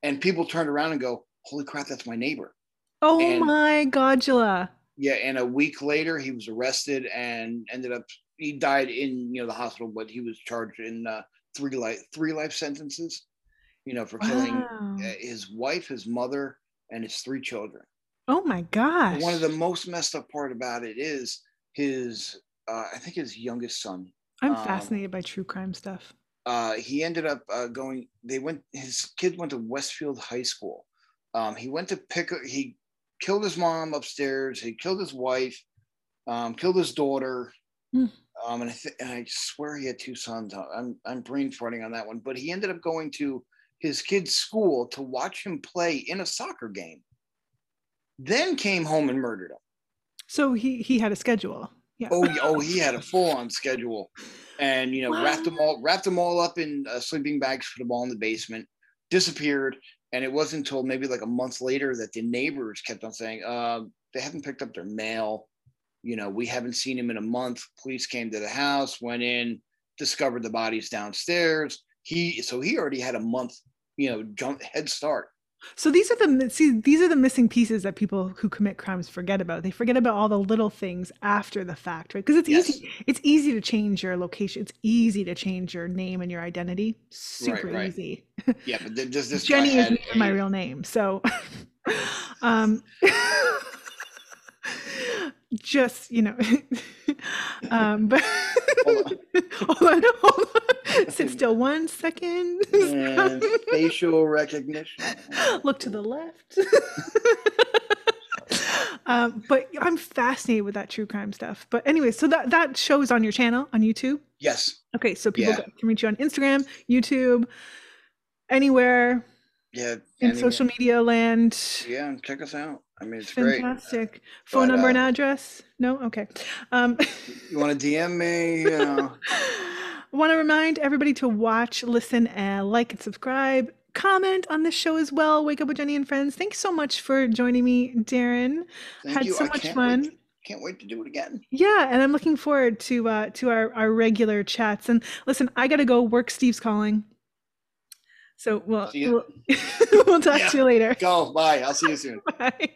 And people turned around and go, Holy crap, that's my neighbor. oh and- my Godula. Yeah. And a week later, he was arrested and ended up, he died in, you know, the hospital, but he was charged in uh, three life, three life sentences, you know, for killing Wow. uh, his wife, his mother, and his three children. Oh my gosh. One of the most messed up part about it is his, uh, I think his youngest son, I'm um, fascinated by true crime stuff. uh, he ended up uh, going. They went. His kid went to Westfield High School. Um, he went to pick. He killed his mom upstairs. He killed his wife. Um, killed his daughter. Hmm. Um, and I th- and I swear he had two sons. I'm I'm brain farting on that one. But he ended up going to his kid's school to watch him play in a soccer game. Then came home and murdered him. So he he had a schedule. Yeah. Oh, oh, he had a full on schedule, and you know, wrapped them all, wrapped them all up in uh, sleeping bags, put them all in the basement, disappeared, and it wasn't until maybe like a month later that the neighbors kept on saying, uh, they haven't picked up their mail. You know, we haven't seen him in a month. Police came to the house, went in, discovered the bodies downstairs. He so he already had a month, you know, jump head start. So these are the see these are the missing pieces that people who commit crimes forget about. They forget about all the little things after the fact, right? Because it's Yes. easy. It's easy to change your location. It's easy to change your name and your identity. Super right. easy. Yeah, but th- this Jenny is my real name. So um just, you know, um but Hold on. hold on, hold on. Sit still one second. and facial recognition. Look to the left. um, but I'm fascinated with that true crime stuff. But anyway, so that that shows on your channel on YouTube. Yes. Okay, so people Yeah. can reach you on Instagram, YouTube, anywhere Yeah. in social media land. Yeah, check us out. I mean, it's great. Fantastic. Phone But, number and uh, address? No? Okay. Um, You want to DM me? You know, I want to remind everybody to watch, listen, and like and subscribe. Comment on this show as well. Wake up with Jenny and friends. Thanks so much for joining me, Darren. thank Had you. so I much can't fun. Wait, can't wait to do it again. Yeah, and I'm looking forward to uh, to our, our regular chats. And listen, I gotta go. Work. Steve's calling. So we'll See ya. we'll, we'll talk to you later. Go. Bye. I'll see you soon. Bye.